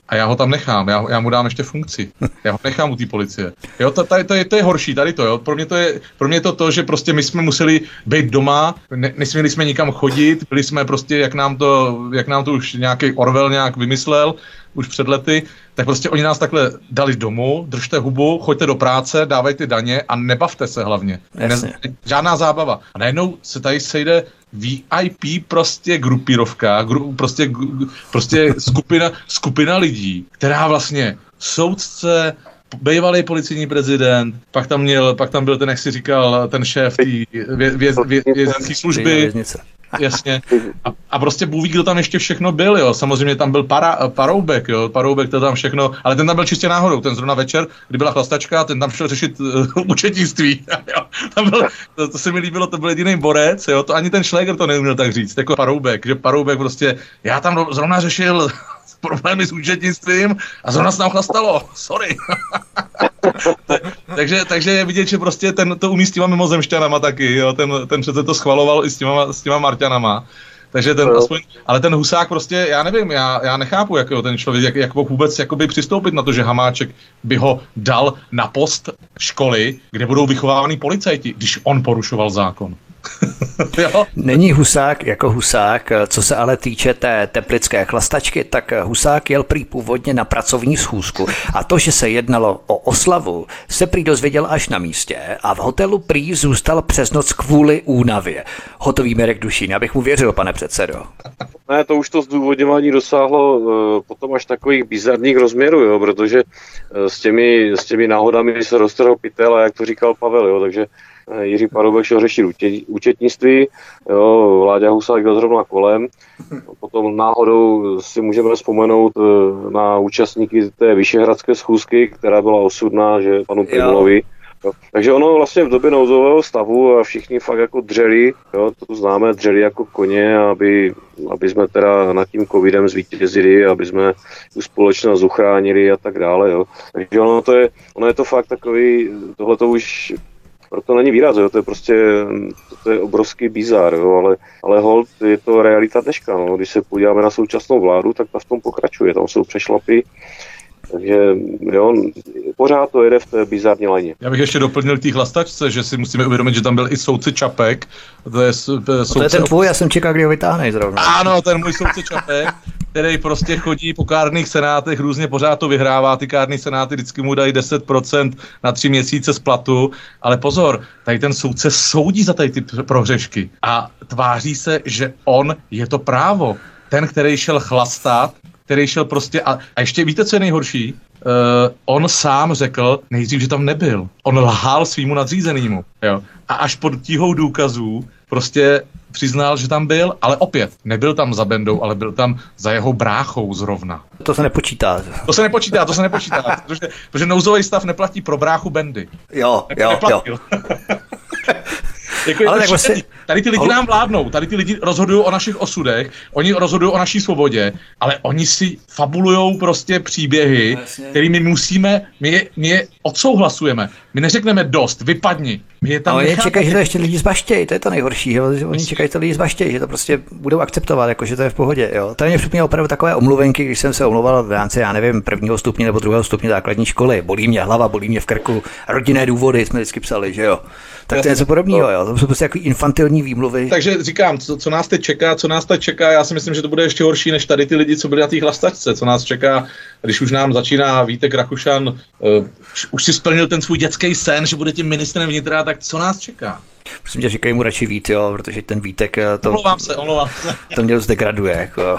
A já ho tam nechám, já, já mu dám ještě funkci. Já ho nechám u té policie. Jo, to, to, to, je, to je horší, tady to, jo. Pro mě to je, pro mě to to, že prostě my jsme museli být doma, ne, nesměli jsme nikam chodit, byli jsme prostě, jak nám to, jak nám to už nějaký Orwell nějak vymyslel, už před lety, tak prostě oni nás takhle dali domů, držte hubu, choďte do práce, dávejte daně a nebavte se hlavně. Ne, žádná zábava. A najednou se tady sejde VIP prostě grupírovka, gru, prostě, prostě skupina, skupina lidí, která vlastně soudce, bývalý policijní prezident, pak tam měl, pak tam byl ten, jak si říkal, ten šéf té vě, vě, vě, vězenské služby. Jasně. A, a prostě Bůh ví, kdo tam ještě všechno byl, jo. Samozřejmě tam byl para, Paroubek, jo. Paroubek to tam všechno, ale ten tam byl čistě náhodou. Ten zrovna večer, kdy byla chlastačka, ten tam šel řešit uh, učetnictví. jo. Tam byl, to, to, se mi líbilo, to byl jediný borec, jo. To ani ten Schläger to neuměl tak říct, jako Paroubek, že Paroubek prostě, já tam zrovna řešil problémy s účetnictvím a zrovna se nám chlastalo. Sorry. takže, takže je vidět, že prostě ten to umí s těma mimozemšťanama taky, jo? Ten, ten přece to schvaloval i s těma, s těma Marťanama. Takže ten no. aspoň, ale ten Husák prostě, já nevím, já, já nechápu, jak jo, ten člověk, jak, jak vůbec jakoby přistoupit na to, že Hamáček by ho dal na post školy, kde budou vychovávaný policajti, když on porušoval zákon. Není Husák jako Husák, co se ale týče té teplické chlastačky, tak Husák jel prý původně na pracovní schůzku a to, že se jednalo o oslavu, se prý dozvěděl až na místě a v hotelu prý zůstal přes noc kvůli únavě. Hotový Mirek Dušín, abych mu věřil, pane předsedo. Ne, to už to zdůvodňování dosáhlo uh, potom až takových bizarních rozměrů, jo, protože uh, s, těmi, s těmi náhodami se roztrhl pytel, a jak to říkal Pavel, jo, takže Eh, Jiří Paroubek šel řešit účetnictví, jo, Vláďa Husák byl zrovna kolem. Potom náhodou si můžeme vzpomenout eh, na účastníky té vyšehradské schůzky, která byla osudná, že panu Primulovi. Takže ono vlastně v době nouzového stavu a všichni fakt jako dřeli, jo, to známe, dřeli jako koně, aby, aby jsme teda nad tím covidem zvítězili, aby jsme tu společnost uchránili a tak dále. Jo. Takže ono, to je, ono je to fakt takový, tohle to už proto není výraz, jo, to je prostě to je obrovský bizar, jo, ale, ale hold, je to realita dneška. No. Když se podíváme na současnou vládu, tak ta v tom pokračuje. Tam jsou přešlapy, takže jo, pořád to jede v té bizarní lajně. Já bych ještě doplnil té hlastačce, že si musíme uvědomit, že tam byl i soudce Čapek. To je, soudce... No to je ten tvůj, já jsem čekal, kdy ho vytáhneš zrovna. Ano, ten můj soudce Čapek, který prostě chodí po kárných senátech, různě pořád to vyhrává, ty kární senáty vždycky mu dají 10% na tři měsíce z platu, ale pozor, tady ten soudce soudí za tady ty prohřešky a tváří se, že on je to právo. Ten, který šel chlastat, který šel prostě a, a ještě víte, co je nejhorší? Uh, on sám řekl nejdřív, že tam nebyl. On lhal svýmu nadřízenému. Jo? A až pod tíhou důkazů prostě přiznal, že tam byl, ale opět, nebyl tam za Bendou, ale byl tam za jeho bráchou zrovna. To se nepočítá. To se nepočítá, to se nepočítá, protože, protože nouzový stav neplatí pro bráchu Bendy. Jo, jo, jo. Jako Ale tak vlastně... Tady ty lidi nám vládnou, tady ty lidi rozhodují o našich osudech, oni rozhodují o naší svobodě, ale oni si fabulují prostě příběhy, no, kterými musíme, my je, my je odsouhlasujeme. My neřekneme dost, vypadni. My je tam no, oni čekají, že to ještě lidi zbaštějí, to je to nejhorší. Jo? Oni čekají, že to lidi zbaštějí, že to prostě budou akceptovat, jako, že to je v pohodě. Jo? To mě připomnělo opravdu takové omluvenky, když jsem se omlouval v rámci, já nevím, prvního stupně nebo druhého stupně základní školy. Bolí mě hlava, bolí mě v krku, rodinné důvody jsme vždycky psali, že jo. Tak to je něco podobného, jo. To jsou prostě jako infantilní výmluvy. Takže říkám, co, co, nás teď čeká, co nás teď čeká, já si myslím, že to bude ještě horší než tady ty lidi, co byli na té hlastačce, co nás čeká když už nám začíná Vítek Rakušan, uh, už si splnil ten svůj dětský sen, že bude tím ministrem vnitra, tak co nás čeká? Prosím tě, říkej mu radši Vít, jo, protože ten Vítek eh, to... Omlouvám se, omlouvám se. To mě zdegraduje, jako.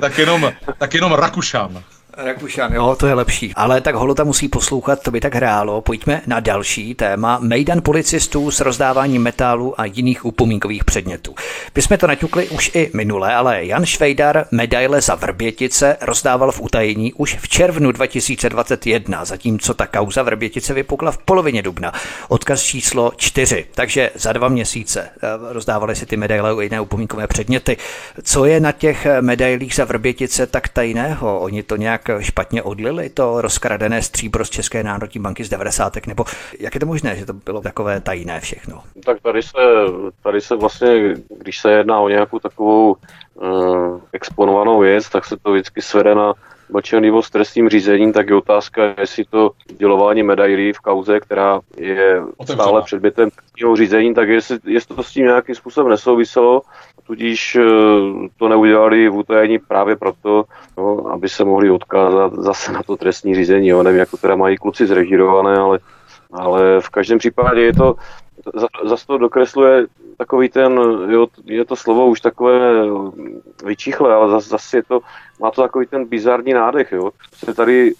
tak, jenom, tak jenom Rakušan. Rakušan, jo, to je lepší. Ale tak Holota musí poslouchat, to by tak hrálo. Pojďme na další téma. Mejdan policistů s rozdáváním metálu a jiných upomínkových předmětů. My jsme to naťukli už i minule, ale Jan Švejdar medaile za Vrbětice rozdával v utajení už v červnu 2021, zatímco ta kauza Vrbětice vypukla v polovině dubna. Odkaz číslo 4. Takže za dva měsíce eh, rozdávali si ty medaile u jiné upomínkové předměty. Co je na těch medailích za Vrbětice tak tajného? Oni to nějak špatně odlili, to rozkradené stříbro z České národní banky z 90. nebo jak je to možné, že to bylo takové tajné všechno? Tak tady se, tady se vlastně, když se jedná o nějakou takovou uh, exponovanou věc, tak se to vždycky svede na mlčenlivost trestním řízením, tak je otázka, jestli to udělování medailí v kauze, která je stále předmětem trestního řízení, tak jestli, jestli to s tím nějakým způsobem nesouviselo, tudíž eh, to neudělali v utajení právě proto, no, aby se mohli odkázat zase na to trestní řízení. Jo. Nevím, jak to teda mají kluci zrežirované, ale, ale v každém případě je to, zase to dokresluje takový ten, jo, je to slovo už takové vyčichlé, ale zase, zase je to, má to takový ten bizarní nádech, jo. Se tady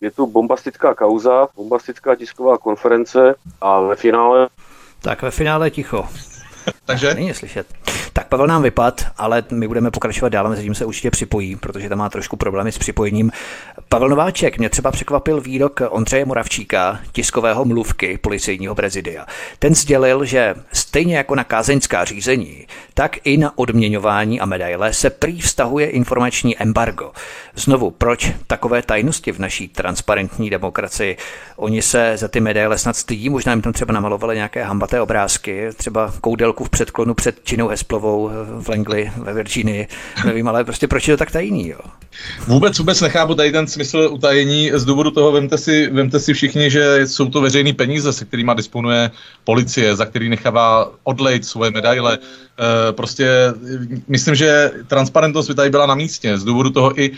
je tu bombastická kauza, bombastická tisková konference a ve finále tak ve finále ticho. Takže? Není slyšet. Tak Pavel nám vypad, ale my budeme pokračovat dál, mezi tím se určitě připojí, protože tam má trošku problémy s připojením. Pavel Nováček, mě třeba překvapil výrok Ondřeje Moravčíka, tiskového mluvky policejního prezidia. Ten sdělil, že stejně jako na kázeňská řízení, tak i na odměňování a medaile se prý vztahuje informační embargo. Znovu, proč takové tajnosti v naší transparentní demokracii? Oni se za ty medaile snad stydí, možná jim tam třeba namalovali nějaké hambaté obrázky, třeba koudelku v předklonu před činou Hesplovou v Langley ve Virginii. Nevím, ale prostě proč je to tak tajný, jo? Vůbec, vůbec nechápu tady ten smysl utajení. Z důvodu toho vemte si, vemte si všichni, že jsou to veřejné peníze, se kterými disponuje policie, za který nechává odlejt svoje medaile. E, prostě myslím, že transparentnost by tady byla na místě. Z důvodu toho i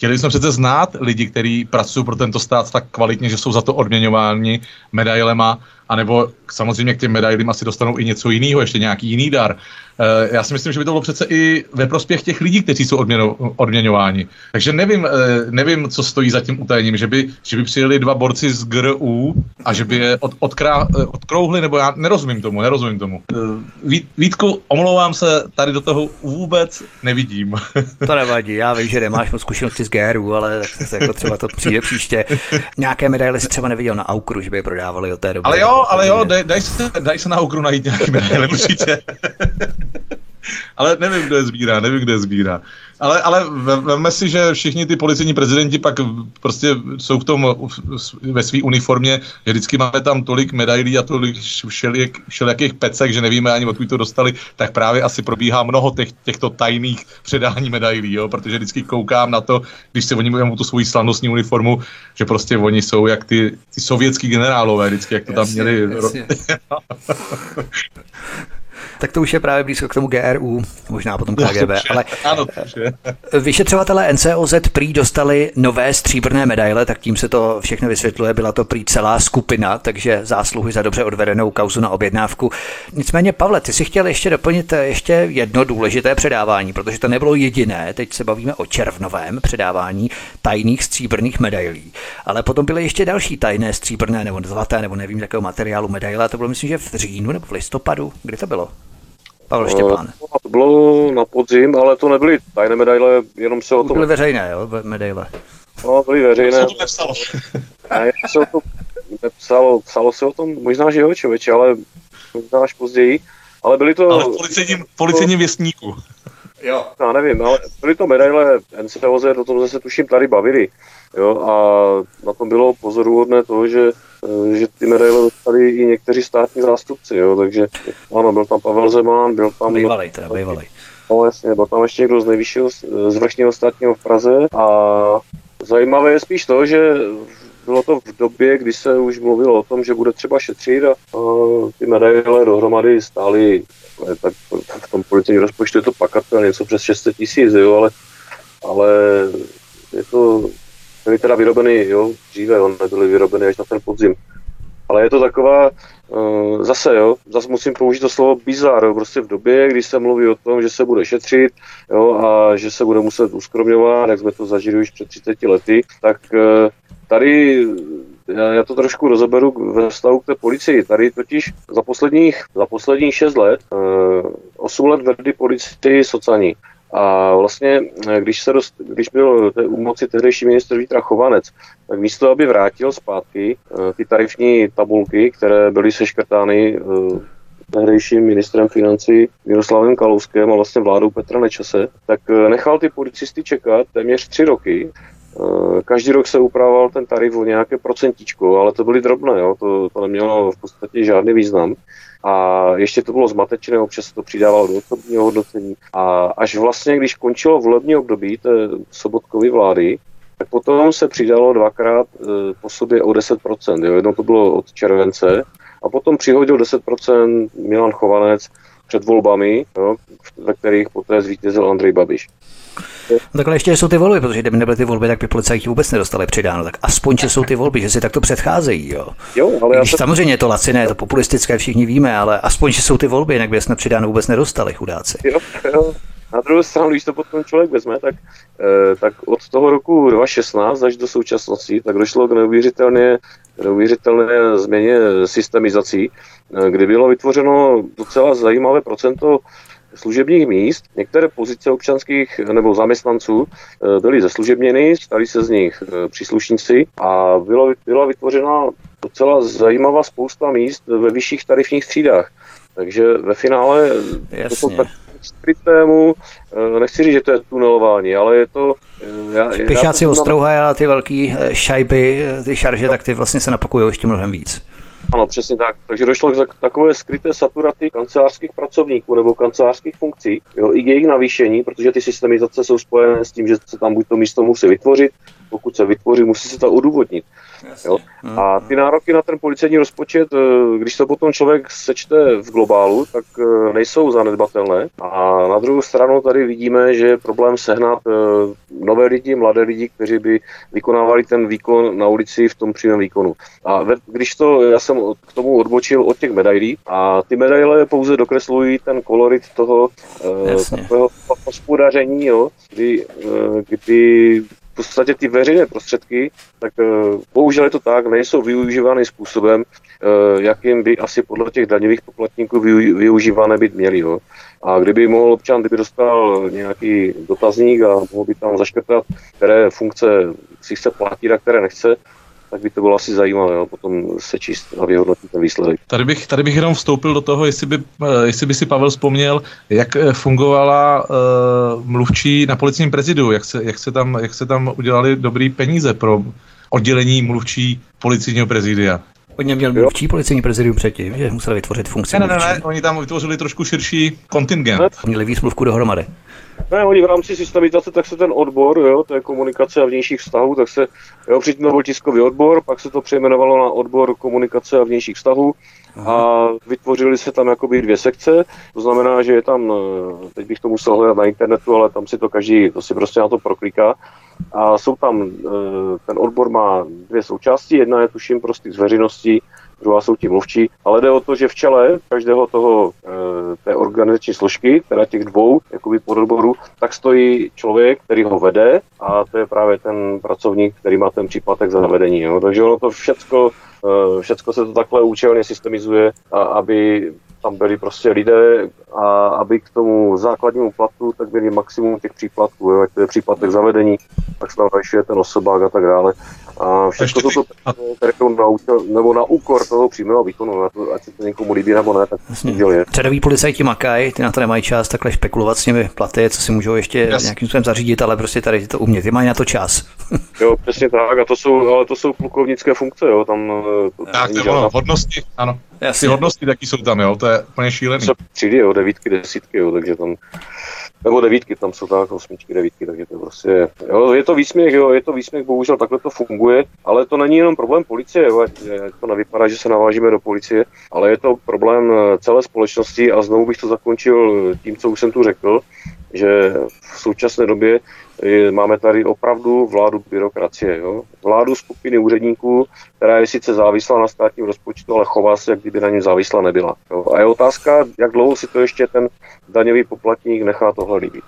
chtěli jsme přece znát lidi, kteří pracují pro tento stát tak kvalitně, že jsou za to odměňováni medailema anebo samozřejmě k těm medailím asi dostanou i něco jiného, ještě nějaký jiný dar. Eh, já si myslím, že by to bylo přece i ve prospěch těch lidí, kteří jsou odměno, odměňováni. Takže nevím, eh, nevím, co stojí za tím utajením, že by, že by přijeli dva borci z GRU a že by je od, odkrá, eh, odkrouhli, nebo já nerozumím tomu, nerozumím tomu. Vít, Vítku, omlouvám se, tady do toho vůbec nevidím. To nevadí, já vím, že nemáš moc zkušenosti z GRU, ale jako třeba to přijde příště. Nějaké medaile si třeba neviděl na Aukru, že by je prodávali od té doby. Ale jo, ale jo, daj, daj, se, daj se na Aukru najít nějaký medaile, určitě. ale nevím, kdo je sbírá, nevím, kdo je sbírá. Ale, ale veme si, že všichni ty policejní prezidenti pak prostě jsou v tom ve své uniformě, že vždycky máme tam tolik medailí a tolik všelijak, všelijakých pecek, že nevíme ani odkud to dostali, tak právě asi probíhá mnoho těch, těchto tajných předání medailí, jo? protože vždycky koukám na to, když se oni mluví tu svoji slavnostní uniformu, že prostě oni jsou jak ty, ty sovětský generálové, vždycky jak to jasně, tam měli. Jasně. tak to už je právě blízko k tomu GRU, možná potom KGB, ale ano, vyšetřovatelé NCOZ prý dostali nové stříbrné medaile, tak tím se to všechno vysvětluje, byla to prý celá skupina, takže zásluhy za dobře odvedenou kauzu na objednávku. Nicméně, Pavle, ty si chtěl ještě doplnit ještě jedno důležité předávání, protože to nebylo jediné, teď se bavíme o červnovém předávání tajných stříbrných medailí, ale potom byly ještě další tajné stříbrné nebo zlaté nebo nevím jakého materiálu medaile, to bylo myslím, že v říjnu nebo v listopadu, kdy to bylo? Pavel Štěpán. To bylo na podzim, ale to nebyly tajné medaile, jenom se o tom... Byly veřejné, jo, medaile. No, byly veřejné. Co to nepsalo? Ne, se o tom nepsalo, psalo se o tom, možná, že jo, člověče, ale možná až později. Ale byly to... Ale v policejním, policejním věstníku. Jo. Já nevím, ale byly to medaile NCOZ, o tom se tuším tady bavili. Jo, a na tom bylo pozoruhodné to, že Eh, že ty medaile dostali i někteří státní zástupci, jo, takže ano, byl tam Pavel Zeman, byl tam... Bývalý, teda bývalý. No jasně, byl tam ještě někdo z nejvyššího, z vrchního státního v Praze a zajímavé je spíš to, že bylo to v době, kdy se už mluvilo o tom, že bude třeba šetřit a, a ty medaile dohromady stály, tak v tom policejním rozpočtu je to pakatel něco přes 600 tisíc, jo, ale, ale je to byly teda vyrobeny, jo, dříve, on nebyly vyrobeny až na ten podzim. Ale je to taková, uh, zase jo, zase musím použít to slovo bizar, jo, prostě v době, kdy se mluví o tom, že se bude šetřit, jo, a že se bude muset uskromňovat, jak jsme to zažili už před 30 lety, tak uh, tady já, já to trošku rozeberu ve vztahu k té policii. Tady totiž za posledních, za posledních 6 let, uh, 8 let vedli policii sociální. A vlastně, když, se dost, když byl u moci tehdejší ministr Vítra Chovanec, tak místo, aby vrátil zpátky uh, ty tarifní tabulky, které byly seškrtány uh, tehdejším ministrem financí Miroslavem Kalouskem a vlastně vládou Petra Nečase, tak nechal ty policisty čekat téměř tři roky Eh, každý rok se upravoval ten tarif o nějaké procentičko, ale to byly drobné, jo? To, to nemělo v podstatě žádný význam. A ještě to bylo zmatečné, občas se to přidávalo do osobního hodnocení. A až vlastně, když končilo volební období té sobotkovy vlády, tak potom se přidalo dvakrát eh, po sobě o 10%. Jo? Jedno to bylo od července a potom přihodil 10% Milan Chovanec před volbami, jo? ve kterých poté zvítězil Andrej Babiš. No takhle ještě jsou ty volby, protože kdyby nebyly ty volby, tak by policajti vůbec nedostali přidáno. Tak aspoň, že jsou ty volby, že si takto předcházejí. Jo. Jo, ale Když se... samozřejmě je to laciné, je to populistické, všichni víme, ale aspoň, že jsou ty volby, jinak by jsme přidáno vůbec nedostali, chudáci. Jo, jo. Na druhou stranu, když to potom člověk vezme, tak, eh, tak od toho roku 2016 až do současnosti, tak došlo k neuvěřitelně, neuvěřitelné změně systemizací, eh, kdy bylo vytvořeno docela zajímavé procento služebních míst. Některé pozice občanských nebo zaměstnanců eh, byly zeslužebněny, stali se z nich eh, příslušníci a bylo, byla vytvořena docela zajímavá spousta míst ve vyšších tarifních třídách. Takže ve finále Jasně. to skrytému, eh, nechci říct, že to je tunelování, ale je to... Já, Pěšáci ostrouhají a ty velký šajby, ty šarže, tak ty vlastně se napakují ještě mnohem víc. Ano, přesně tak. Takže došlo k takové skryté saturaci kancelářských pracovníků nebo kancelářských funkcí, jo, i jejich navýšení, protože ty systemizace jsou spojené s tím, že se tam buď to místo musí vytvořit, pokud se vytvoří, musí se to odůvodnit. Jo? A ty nároky na ten policejní rozpočet, eh, když to potom člověk sečte v globálu, tak eh, nejsou zanedbatelné. A na druhou stranu tady vidíme, že je problém sehnat eh, nové lidi, mladé lidi, kteří by vykonávali ten výkon na ulici v tom přímém výkonu. A když to, já jsem k tomu odbočil od těch medailí a ty medaile pouze dokreslují ten kolorit toho takového hospodaření, jo, kdy, kdy podstatě ty veřejné prostředky, tak eh, bohužel je to tak, nejsou využívány způsobem, eh, jakým by asi podle těch daňových poplatníků využívané být měly. Jo. A kdyby mohl občan, kdyby dostal nějaký dotazník a mohl by tam zaškrtat, které funkce si chce platit a které nechce, tak by to bylo asi zajímavé, jo, potom se číst a vyhodnotit ten výsledek. Tady bych, tady bych jenom vstoupil do toho, jestli by, eh, jestli by si Pavel vzpomněl, jak eh, fungovala uh, mluvčí na policním prezidu, jak se, jak, se tam, jak se tam udělali dobrý peníze pro oddělení mluvčí policijního prezidia. Oni měli mluvčí policejní prezidium předtím, že museli vytvořit funkci Ne, ne, ne, ne, oni tam vytvořili trošku širší kontingent. Měli víc mluvku dohromady. Ne, oni v rámci systemizace, tak se ten odbor, jo, to je komunikace a vnějších vztahů, tak se, jo, předtím byl tiskový odbor, pak se to přejmenovalo na odbor komunikace a vnějších vztahů a vytvořily se tam jakoby dvě sekce, to znamená, že je tam, eh, teď bych to musel hledat na internetu, ale tam si to každý, to si prostě na to prokliká, a jsou tam, eh, ten odbor má dvě součásti, jedna je tuším prostě z veřejnosti, druhá jsou ti mluvčí, ale jde o to, že v čele každého toho e, té organizační složky, teda těch dvou jakoby pododborů, tak stojí člověk, který ho vede a to je právě ten pracovník, který má ten příplatek za vedení. Jo. Takže ono to všecko, e, všecko se to takhle účelně systemizuje, a, aby tam byli prostě lidé a aby k tomu základnímu platu tak byli maximum těch příplatků, jo, to je příplatek zavedení, tak se tam navyšuje ten osobák a tak dále. A všechno toto, které na, účel, nebo na úkor toho přímého výkonu, na to, ať se to někomu líbí nebo ne, tak je. Řadoví policajti makají, ty na to nemají čas takhle špekulovat s těmi platy, co si můžou ještě yes. nějakým způsobem zařídit, ale prostě tady to umět, ty mají na to čas. Jo, přesně tak, a to jsou, ale to jsou plukovnické funkce, jo, tam to tak, to ono, hodnosti, ano. Jasně. Ty hodnosti taky jsou tam, jo, to je úplně šílený. Co třídy, jo, devítky, desítky, jo, takže tam, nebo devítky, tam jsou tak, osmičky, devítky, takže to prostě, jo, je to výsměch, jo, je to výsměch, bohužel takhle to funguje, ale to není jenom problém policie, jo, to nevypadá, že se navážíme do policie, ale je to problém eh, celé společnosti a znovu bych to zakončil tím, co už jsem tu řekl, že v současné době máme tady opravdu vládu byrokracie. Jo? Vládu skupiny úředníků, která je sice závislá na státním rozpočtu, ale chová se, jak kdyby na něm závislá nebyla. Jo? A je otázka, jak dlouho si to ještě ten daňový poplatník nechá tohle líbit.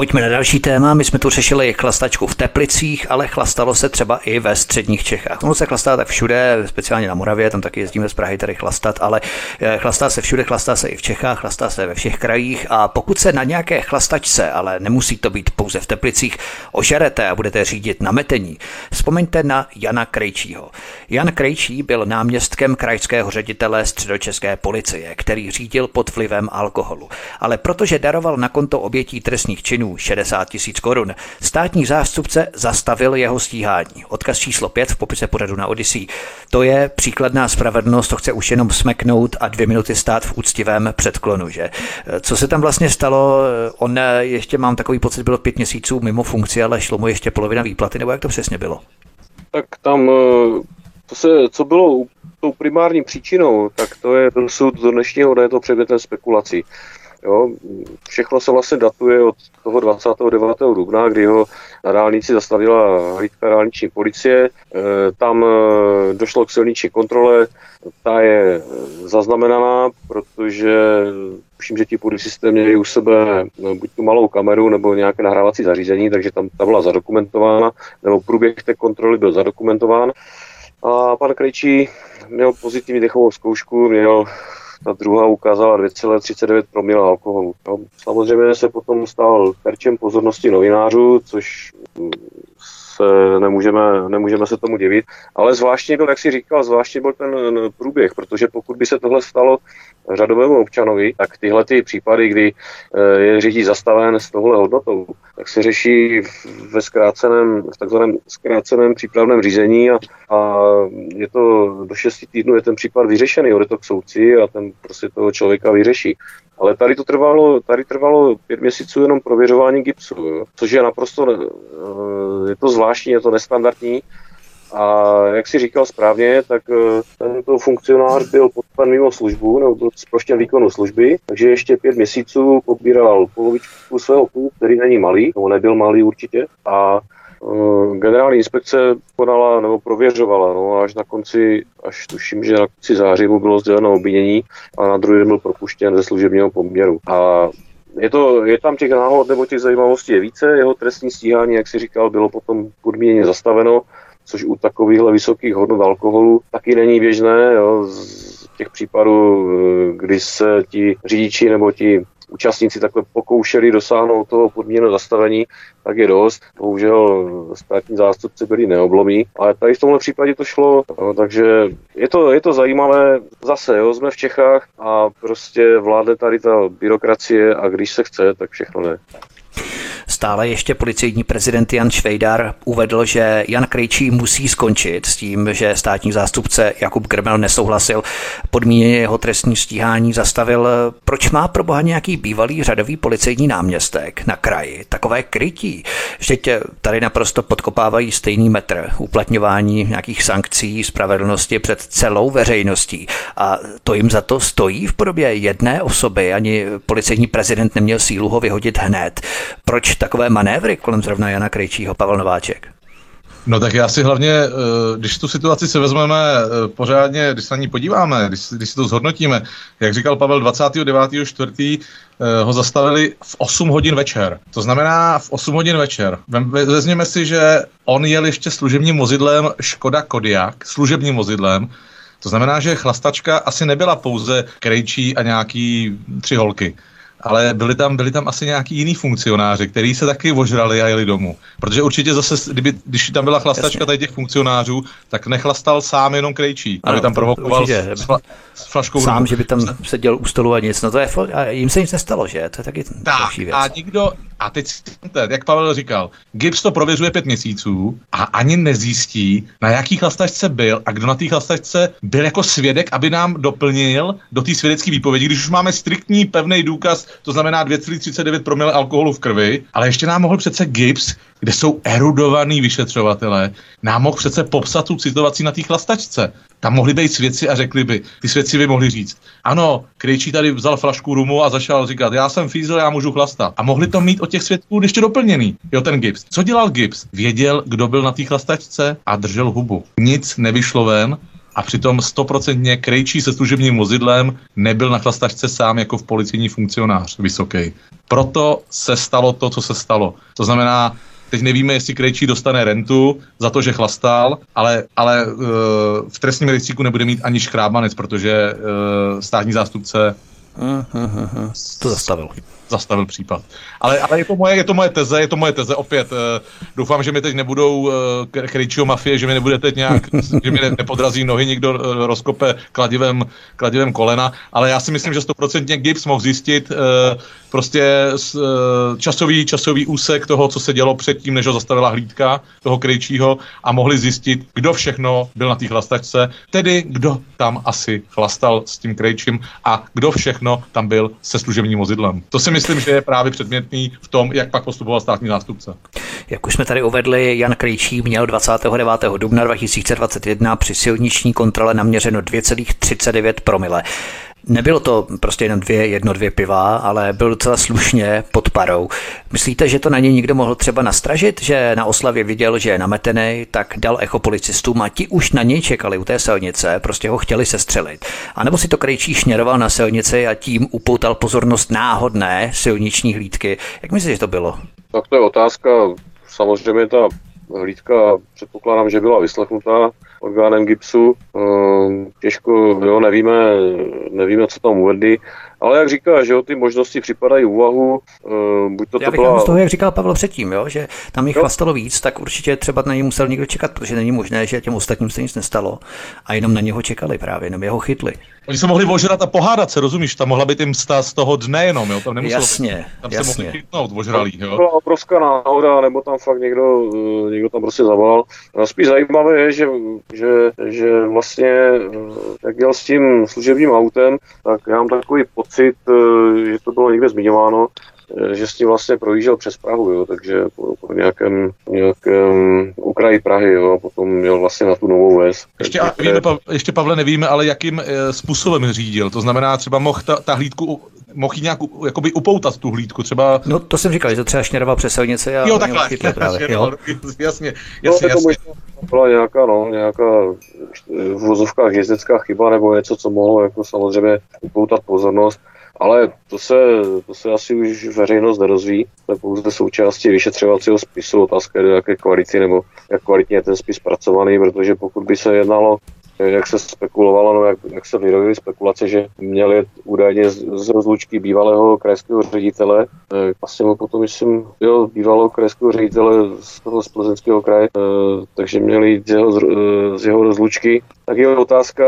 Pojďme na další téma. My jsme tu řešili chlastačku v Teplicích, ale chlastalo se třeba i ve středních Čechách. Ono se chlastá tak všude, speciálně na Moravě, tam taky jezdíme z Prahy tady chlastat, ale eh, chlastá se všude, chlastá se i v Čechách, chlastá se ve všech krajích a pokud se na nějaké chlastačce, ale nemusí to být pouze v Teplicích, ožerete a budete řídit na metení, vzpomeňte na Jana Krejčího. Jan Krejčí byl náměstkem krajského ředitele středočeské policie, který řídil pod vlivem alkoholu. Ale protože daroval na konto obětí trestných činů, 60 tisíc korun. Státní zástupce zastavil jeho stíhání. Odkaz číslo 5 v popise pořadu na Odyssey. To je příkladná spravedlnost, to chce už jenom smeknout a dvě minuty stát v úctivém předklonu, že? Co se tam vlastně stalo? On ještě mám takový pocit, bylo pět měsíců mimo funkci, ale šlo mu ještě polovina výplaty, nebo jak to přesně bylo? Tak tam, to se, co bylo tou primární příčinou, tak to je dosud do dnešního dne to předmětem spekulací. Jo, všechno se vlastně datuje od toho 29. dubna, kdy ho na dálnici zastavila hlídka dálniční policie. E, tam e, došlo k silniční kontrole, ta je zaznamenaná, protože tuším, že ti policisté měli u sebe buď tu malou kameru nebo nějaké nahrávací zařízení, takže tam ta byla zadokumentována, nebo průběh té kontroly byl zadokumentován. A pan Krejčí měl pozitivní dechovou zkoušku, měl ta druhá ukázala 2,39 promila alkoholu. No, samozřejmě se potom stal terčem pozornosti novinářů, což se nemůžeme, nemůžeme se tomu divit. Ale zvláštní byl, jak si říkal, zvláštní byl ten průběh, protože pokud by se tohle stalo řadovému občanovi, tak tyhle ty případy, kdy eh, je řidič zastaven s tohle hodnotou, tak se řeší ve zkráceném, v takzvaném zkráceném přípravném řízení a, a je to do 6 týdnů je ten případ vyřešený, jde to k soudci a ten prostě toho člověka vyřeší. Ale tady to trvalo, tady trvalo pět měsíců jenom prověřování gipsu, jo? což je naprosto, eh, je to zvláštní, je to nestandardní. A jak si říkal správně, tak eh, tento funkcionář byl podpan mimo službu, nebo byl zproštěn výkonu služby, takže ještě pět měsíců pobíral polovičku svého půl, který není malý, nebo nebyl malý určitě, a generální inspekce konala nebo prověřovala, no, až na konci, až tuším, že na konci září mu bylo sděleno obvinění a na druhý den byl propuštěn ze služebního poměru. A je, to, je tam těch náhod nebo těch zajímavostí je více. Jeho trestní stíhání, jak si říkal, bylo potom podmíněně zastaveno, což u takovýchhle vysokých hodnot alkoholu taky není běžné. Jo. Z těch případů, eh, kdy se ti řidiči nebo ti účastníci takhle pokoušeli dosáhnout toho podmíněného zastavení, tak je dost. Bohužel státní zástupci byli neoblomí, ale tady v tomhle případě to šlo, no, takže je to, je to zajímavé. Zase, jo, jsme v Čechách a prostě vládne tady ta byrokracie a když se chce, tak všechno ne. Stále ještě policejní prezident Jan Švejdar uvedl, že Jan Krejčí musí skončit s tím, že státní zástupce Jakub Grmel nesouhlasil podmíněně jeho trestní stíhání, zastavil. Proč má pro boha nějaký bývalý řadový policejní náměstek na kraji takové krytí? Vždyť tady naprosto podkopávají stejný metr uplatňování nějakých sankcí, spravedlnosti před celou veřejností. A to jim za to stojí v podobě jedné osoby. Ani policejní prezident neměl sílu ho vyhodit hned. Proč takové manévry kolem zrovna Jana Krejčího, Pavel Nováček? No tak já si hlavně, eh, když tu situaci se vezmeme eh, pořádně, když se na ní podíváme, když, když si to zhodnotíme, jak říkal Pavel, 29.4. Eh, ho zastavili v 8 hodin večer. To znamená v 8 hodin večer. Vezměme si, že on jel ještě služebním vozidlem Škoda Kodiak, služebním vozidlem, to znamená, že chlastačka asi nebyla pouze krejčí a nějaký tři holky ale byli tam, byli tam asi nějaký jiný funkcionáři, kteří se taky ožrali a jeli domů. Protože určitě zase, kdyby, když tam byla chlastačka tady těch funkcionářů, tak nechlastal sám jenom krejčí, aby tam provokoval s, fla, s flaškou. Sám, že by tam seděl u stolu a nic. No to je, a jim se nic nestalo, že? To je taky tak, věc. a nikdo, a teď jak Pavel říkal, Gibbs to prověřuje pět měsíců a ani nezjistí, na jaký chlastačce byl a kdo na té chlastačce byl jako svědek, aby nám doplnil do té svědecké výpovědi, když už máme striktní pevný důkaz, to znamená 2,39 promile alkoholu v krvi, ale ještě nám mohl přece Gibbs, kde jsou erudovaný vyšetřovatelé, nám mohl přece popsat tu situaci na té chlastačce. Tam mohli být svědci a řekli by, ty svědci by mohli říct, ano, Krejčí tady vzal flašku rumu a začal říkat, já jsem fízel, já můžu chlastat. A mohli to mít od těch svědků ještě doplněný. Jo, ten Gibbs. Co dělal Gibbs? Věděl, kdo byl na té chlastačce a držel hubu. Nic nevyšlo ven, a přitom stoprocentně Krejčí se služebním vozidlem nebyl na chlastačce sám jako v policijní funkcionář vysoký. Proto se stalo to, co se stalo. To znamená, Teď nevíme, jestli Krejčí dostane rentu za to, že chlastal, ale, ale uh, v trestním rejstříku nebude mít ani škrábanec, protože uh, státní zástupce to zastavil zastavil případ. Ale, ale je, to moje, je to moje teze, je to moje teze opět. Uh, doufám, že mi teď nebudou uh, Krejčího mafie, že mi nebude teď nějak, že mi ne, nepodrazí nohy, někdo uh, rozkope kladivem, kladivem kolena, ale já si myslím, že stoprocentně Gibbs mohl zjistit uh, prostě uh, časový, časový úsek toho, co se dělo předtím, než ho zastavila hlídka toho Krejčího a mohli zjistit, kdo všechno byl na té chlastačce, tedy kdo tam asi chlastal s tím Krejčím a kdo všechno tam byl se služebním vozidlem. To si myslím, že je právě předmětný v tom, jak pak postupoval státní zástupce. Jak už jsme tady uvedli, Jan Krejčí měl 29. dubna 2021 při silniční kontrole naměřeno 2,39 promile. Nebylo to prostě jenom dvě, jedno, dvě piva, ale byl docela slušně pod parou. Myslíte, že to na něj někdo mohl třeba nastražit, že na oslavě viděl, že je nametený, tak dal echo policistům a ti už na něj čekali u té silnice, prostě ho chtěli sestřelit. A nebo si to krejčí šněroval na silnici a tím upoutal pozornost náhodné silniční hlídky. Jak myslíte, že to bylo? Tak to je otázka. Samozřejmě ta hlídka, předpokládám, že byla vyslechnutá orgánem GIPSu. Ehm, těžko, jo, nevíme, nevíme, co tam uvedli, ale jak říká, že jo, ty možnosti připadají úvahu. Ehm, buď to, Já to byla... z toho, jak říkal Pavel předtím, jo, že tam jich chlastalo víc, tak určitě třeba na něj musel někdo čekat, protože není možné, že těm ostatním se nic nestalo a jenom na něho čekali právě, jenom jeho chytli. Oni se mohli ožrat a pohádat se, rozumíš? Tam mohla být jim stát z toho dne jenom, jo? Tam nemuselo jasně, být. Tam jasně. se mohli chytnout ožralý, jo? To byla obrovská náhoda, nebo tam fakt někdo, eh, někdo tam prostě zavolal. A spíš zajímavé je, že, že, že vlastně, eh, jak jel s tím služebním autem, tak já mám takový pocit, eh, že to bylo někde zmiňováno, že s tím vlastně projížděl přes Prahu, jo, takže po, po nějakém, nějakém okraji Prahy, jo, a potom měl vlastně na tu novou ves. Ještě, a víme, ještě Pavle nevíme, ale jakým e, způsobem řídil, to znamená třeba mohl ta, ta hlídku mohl jí nějak jakoby upoutat tu hlídku, třeba... No to jsem říkal, že to třeba šněroval přes silnici a jo, takhle, právě. Jo? jasně, jasně, no, jasně. byla nějaká, no, nějaká v vozovkách jezdecká chyba nebo něco, co mohlo jako samozřejmě upoutat pozornost. Ale to se, to se asi už veřejnost nerozví, to je pouze součástí vyšetřovacího spisu, otázka je do jaké kvality nebo jak kvalitně je ten spis zpracovaný, protože pokud by se jednalo jak se spekulovalo, no jak, jak se vyrojily spekulace, že měli údajně z, z rozlučky bývalého krajského ředitele, eh, asi mu potom, myslím, jo, bývalého krajského ředitele z toho z plzeňského kraje, eh, takže měli z jeho, eh, z jeho rozlučky. Tak je otázka,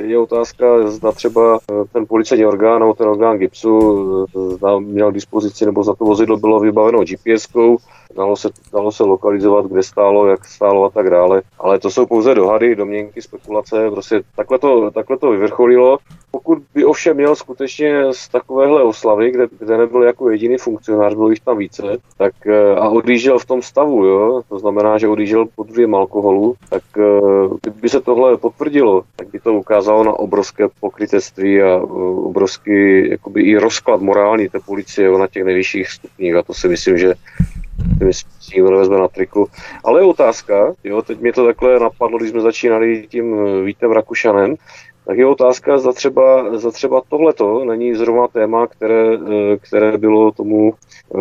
je otázka, zda třeba eh, ten policejní orgán nebo ten orgán GIPSu eh, zda měl dispozici, nebo za to vozidlo bylo vybaveno GPS-kou, dalo se, dalo se lokalizovat, kde stálo, jak stálo a tak dále. Ale to jsou pouze dohady, domněnky, spekulace, prostě takhle to, takhle to vyvrcholilo. Pokud by ovšem měl skutečně z takovéhle oslavy, kde, kde nebyl jako jediný funkcionář, bylo jich tam více, tak eh, a odjížděl v tom stavu, jo, to znamená, že odjížděl pod vlivem alkoholu, tak by se tohle potvrdilo, tak by to ukázalo na obrovské pokrytectví a obrovský jakoby i rozklad morální té policie na těch nejvyšších stupních a to si myslím, že myslím, nikdo nevezme na triku. Ale je otázka, jo, teď mě to takhle napadlo, když jsme začínali tím eh, Vítem Rakušanem, tak je otázka, za třeba, za třeba tohleto není zrovna téma, které, eh, které bylo tomu uh,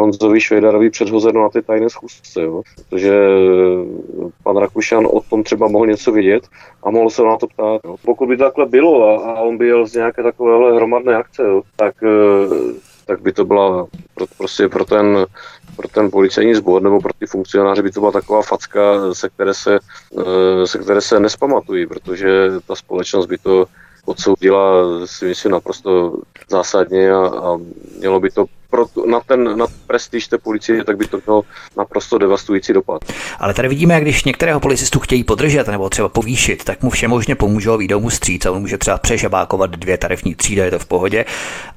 Honzovi Švejdarovi předhozeno na té tajné schůzce, jo? protože eh, pan Rakušan o tom třeba mohl něco vědět a mohl se na to ptát. Jo? Pokud by to takhle bylo a, a on by jel z nějaké takovéhle hromadné akce, jo? tak, uh, tak by to byla pro, prostě pro ten pro ten policejní sbor nebo pro ty funkcionáře by to byla taková facka, se které se, eh, se, které se nespamatují, protože ta společnost by to odsoudila si myslím naprosto zásadně a, a mělo by to pro, na ten na prestiž té policie, tak by to mělo naprosto devastující dopad. Ale tady vidíme, jak když některého policistu chtějí podržet nebo třeba povýšit, tak mu všemožně pomůžou, výjdou mu stříc a on může třeba přežabákovat dvě tarifní třídy, je to v pohodě.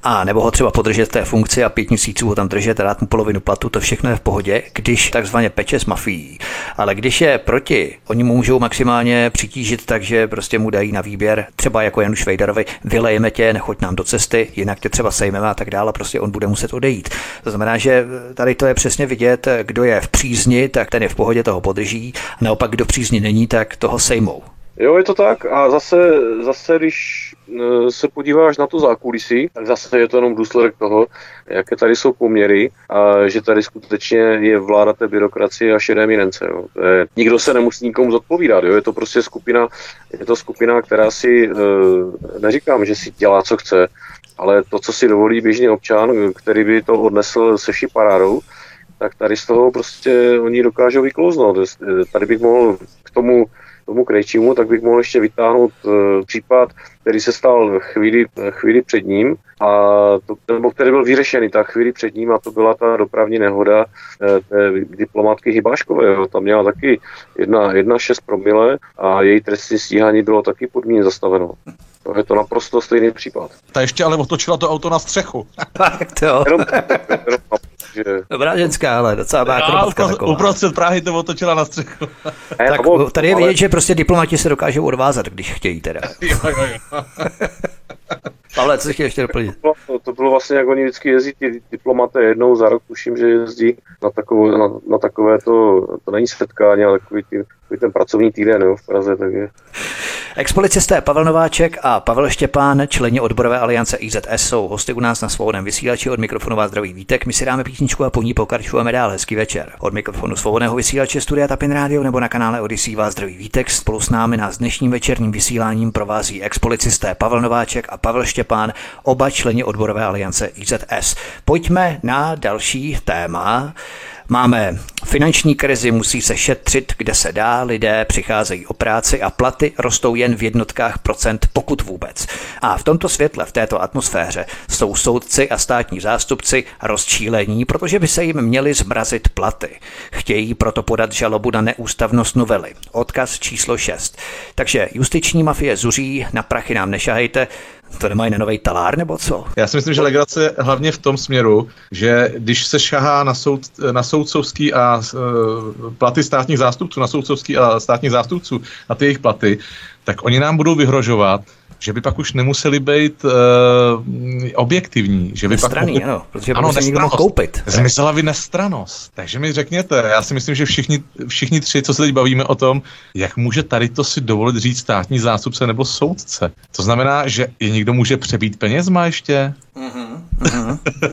A nebo ho třeba podržet té funkci a pět měsíců ho tam držet a dát mu polovinu platu, to všechno je v pohodě, když takzvaně peče s mafií. Ale když je proti, oni mu můžou maximálně přitížit tak, že prostě mu dají na výběr, třeba jako Janu Švejdarovi, vylejeme tě, nechoď nám do cesty, jinak tě třeba sejmeme a tak dále, prostě on bude muset odejít. To znamená, že tady to je přesně vidět, kdo je v přízni, tak ten je v pohodě, toho podrží, naopak kdo přízni není, tak toho sejmou. Jo, je to tak a zase, zase když e, se podíváš na to zákulisí, tak zase je to jenom důsledek toho, jaké tady jsou poměry a že tady skutečně je vláda té byrokracie a šedé minence. Jo. Nikdo se nemusí nikomu zodpovídat. Jo. Je to prostě skupina, je to skupina, která si, e, neříkám, že si dělá, co chce, ale to, co si dovolí běžný občan, který by to odnesl se vší parádou, tak tady z toho prostě oni dokážou vyklouznout. Tady bych mohl k tomu tomu krejčímu, tak bych mohl ještě vytáhnout uh, případ, který se stal chvíli, chvíli před ním, a to, nebo který byl vyřešený tak chvíli před ním a to byla ta dopravní nehoda uh, té diplomatky Hybáškové. Jo. Tam měla taky 1,6 promile a její trestní stíhání bylo taky podmíně zastaveno. To je to naprosto stejný případ. Ta ještě ale otočila to auto na střechu. tak to. Jenom, jenom že... Dobrá ženská, ale docela má akrobatka taková. Uprostřed Prahy to otočila na střechu. tak tady je vidět, že prostě diplomati se dokážou odvázat, když chtějí teda. jo, jo, jo. Pavle, co chtěl ještě doplnit? To, to, to bylo vlastně, jak oni vždycky jezdí, ty diplomaté jednou za rok, tuším, že jezdí na, takovou, na, na takové to, to není setkání, ale takový, ty, takový ten pracovní týden jo, v Praze, takže... Expolicisté Pavel Nováček a Pavel Štěpán, členi odborové aliance IZS, jsou hosty u nás na svobodném vysílači od mikrofonu vás zdraví vítek. My si dáme písničku a po ní pokračujeme dál. Hezký večer. Od mikrofonu svobodného vysílače Studia Tapin Radio nebo na kanále Odyssey vás zdraví vítek. Spolu s námi nás dnešním večerním vysíláním provází expolicisté Pavel Nováček a Pavel Štěpán, oba členi odborové aliance IZS. Pojďme na další téma. Máme finanční krizi, musí se šetřit, kde se dá, lidé přicházejí o práci a platy rostou jen v jednotkách procent, pokud vůbec. A v tomto světle, v této atmosféře, jsou soudci a státní zástupci rozčílení, protože by se jim měly zmrazit platy. Chtějí proto podat žalobu na neústavnost novely. Odkaz číslo 6. Takže justiční mafie zuří, na prachy nám nešahejte, to nemají na nový talár nebo co? Já si myslím, že legrace je hlavně v tom směru, že když se šahá na, soud, na soudcovský a uh, platy státních zástupců, na soudcovský a státních zástupců, na ty jejich platy, tak oni nám budou vyhrožovat, že by pak už nemuseli být uh, objektivní. Že by Nestraný, pak, ano, protože ano, se někdo mohl koupit. Zmizela by nestranost. Takže mi řekněte, já si myslím, že všichni, všichni tři, co se teď bavíme o tom, jak může tady to si dovolit říct státní zástupce nebo soudce. To znamená, že je někdo může přebít penězma ještě? Mm-hmm.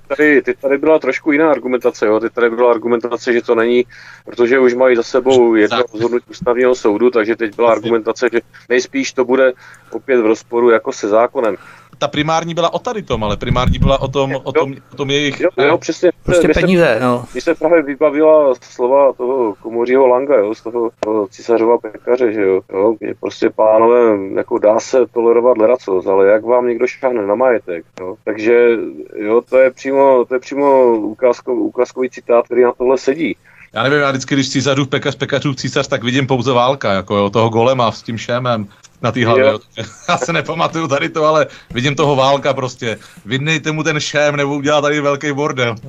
Tady, teď tady byla trošku jiná argumentace, jo? teď tady byla argumentace, že to není, protože už mají za sebou jedno rozhodnutí ústavního soudu, takže teď byla argumentace, že nejspíš to bude opět v rozporu jako se zákonem ta primární byla o tady tom, ale primární byla o tom, o tom, o tom jejich... Jo, jo přesně. Prostě mě peníze, se, no. Když se právě vybavila slova toho komořího Langa, jo, z toho, toho císařova pekaře, že jo, jo, je prostě pánové, jako dá se tolerovat leracos, ale jak vám někdo šáhne na majetek, jo, takže jo, to je přímo, to je přímo ukázko, ukázkový citát, který na tohle sedí. Já nevím, já vždycky, když císařův pekař, pekařův císař, tak vidím pouze válka, jako jo, toho golema s tím šémem na té hlavě. Jo. Já se nepamatuju tady to, ale vidím toho válka prostě. Vydnejte mu ten šém, nebo udělá tady velký bordel.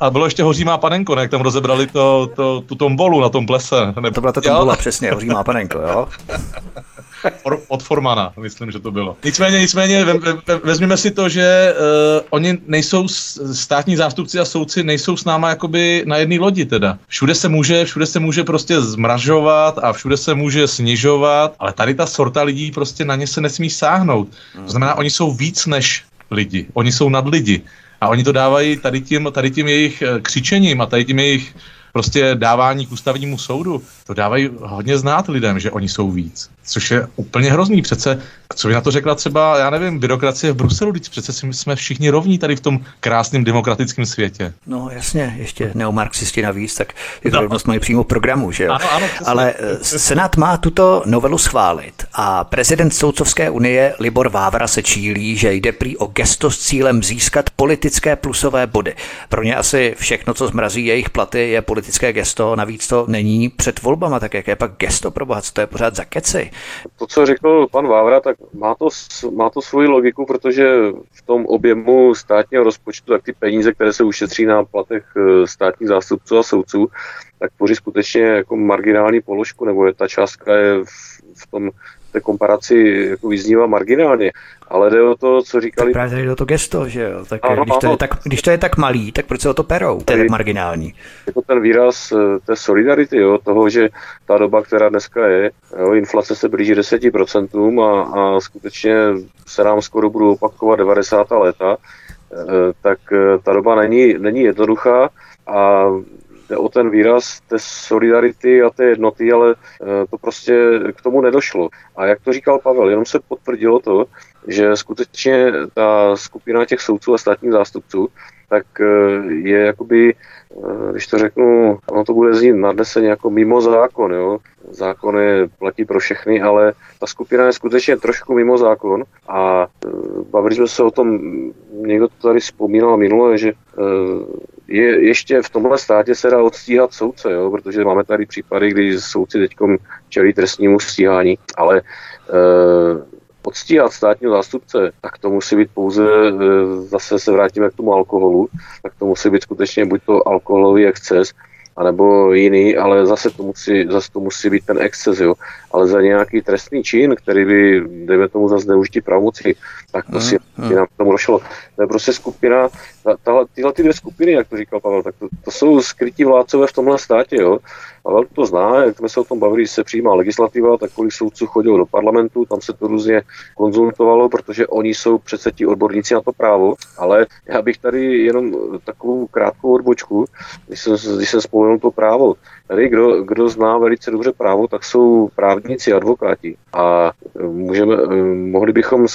A bylo ještě Hoří má panenko, ne? Jak tam rozebrali to, to, tu tombolu na tom plese. Ne? To byla ta tombola, přesně, Hoří má panenko, jo? Od Formana, myslím, že to bylo. Nicméně, nicméně ve, ve, vezměme si to, že uh, oni nejsou, státní zástupci a soudci nejsou s náma jakoby na jedné lodi teda. Všude se může, všude se může prostě zmražovat a všude se může snižovat, ale tady ta sorta lidí prostě na ně se nesmí sáhnout. To znamená, oni jsou víc než lidi, oni jsou nad lidi. A oni to dávají tady tím, tady tím jejich eh, křičením a tady tím jejich prostě dávání k ústavnímu soudu, to dávají hodně znát lidem, že oni jsou víc. Což je úplně hrozný. Přece, co by na to řekla třeba, já nevím, byrokracie v Bruselu, teď přece jsme všichni rovní tady v tom krásném demokratickém světě. No jasně, ještě neomarxisti navíc, tak je to no. rovnost mají přímo programu, že jo? Ano, ano, Ale eh, Senát má tuto novelu schválit a prezident Soudcovské unie Libor Vávra se čílí, že jde prý o gesto s cílem získat politické plusové body. Pro ně asi všechno, co zmrazí jejich platy, je politické gesto, navíc to není před volbama, tak jaké pak gesto pro boha, co to je pořád za keci? To, co řekl pan Vávra, tak má to, má to svoji logiku, protože v tom objemu státního rozpočtu, tak ty peníze, které se ušetří na platech eh, státních zástupců a soudců, tak tvoří skutečně jako marginální položku, nebo je ta částka je v, v tom té komparaci jako vyznívá marginálně, ale jde o to, co říkali... Tak právě jde o to gesto, že jo? Tak ano, když, to je tak, když to je tak malý, tak proč se o to perou? To je tak marginální. Jako ten výraz eh, té solidarity, jo, toho, že ta doba, která dneska je, jo, inflace se blíží 10% a, a skutečně se nám skoro budou opakovat 90. léta, eh, tak eh, ta doba není, není jednoduchá a jde o ten výraz té solidarity a té jednoty, ale eh, to prostě k tomu nedošlo. A jak to říkal Pavel, jenom se potvrdilo to, že skutečně ta skupina těch soudců a státních zástupců, tak eh, je jakoby, eh, když to řeknu, ono to bude znít nadneseně jako mimo zákon, jo. Zákony platí pro všechny, ale ta skupina je skutečně trošku mimo zákon a bavili jsme se o tom, někdo to tady vzpomínal minule, že je, ještě v tomhle státě se dá odstíhat soudce, jo, protože máme tady případy, kdy soudci teď čelí trestnímu stíhání, ale e, odstíhat státního zástupce, tak to musí být pouze, e, zase se vrátíme k tomu alkoholu, tak to musí být skutečně buď to alkoholový exces, anebo jiný, ale zase to musí, zase to musí být ten exces, jo. Ale za nějaký trestný čin, který by, dejme tomu za zneužití pravomoci, tak to si hmm. nám tomu došlo. To je prostě skupina, tahle, tyhle ty dvě skupiny, jak to říkal Pavel, tak to, to jsou skrytí vládcové v tomhle státě, jo. Pavel to zná, jak jsme se o tom bavili, se přijímá legislativa, tak kolik soudců chodilo do parlamentu, tam se to různě konzultovalo, protože oni jsou přece ti odborníci na to právo, ale já bych tady jenom takovou krátkou odbočku, když jsem, když jsem vzpomenul to právo, Tady, kdo, kdo zná velice dobře právo, tak jsou právníci, advokáti. A e, můžeme, e, mohli bychom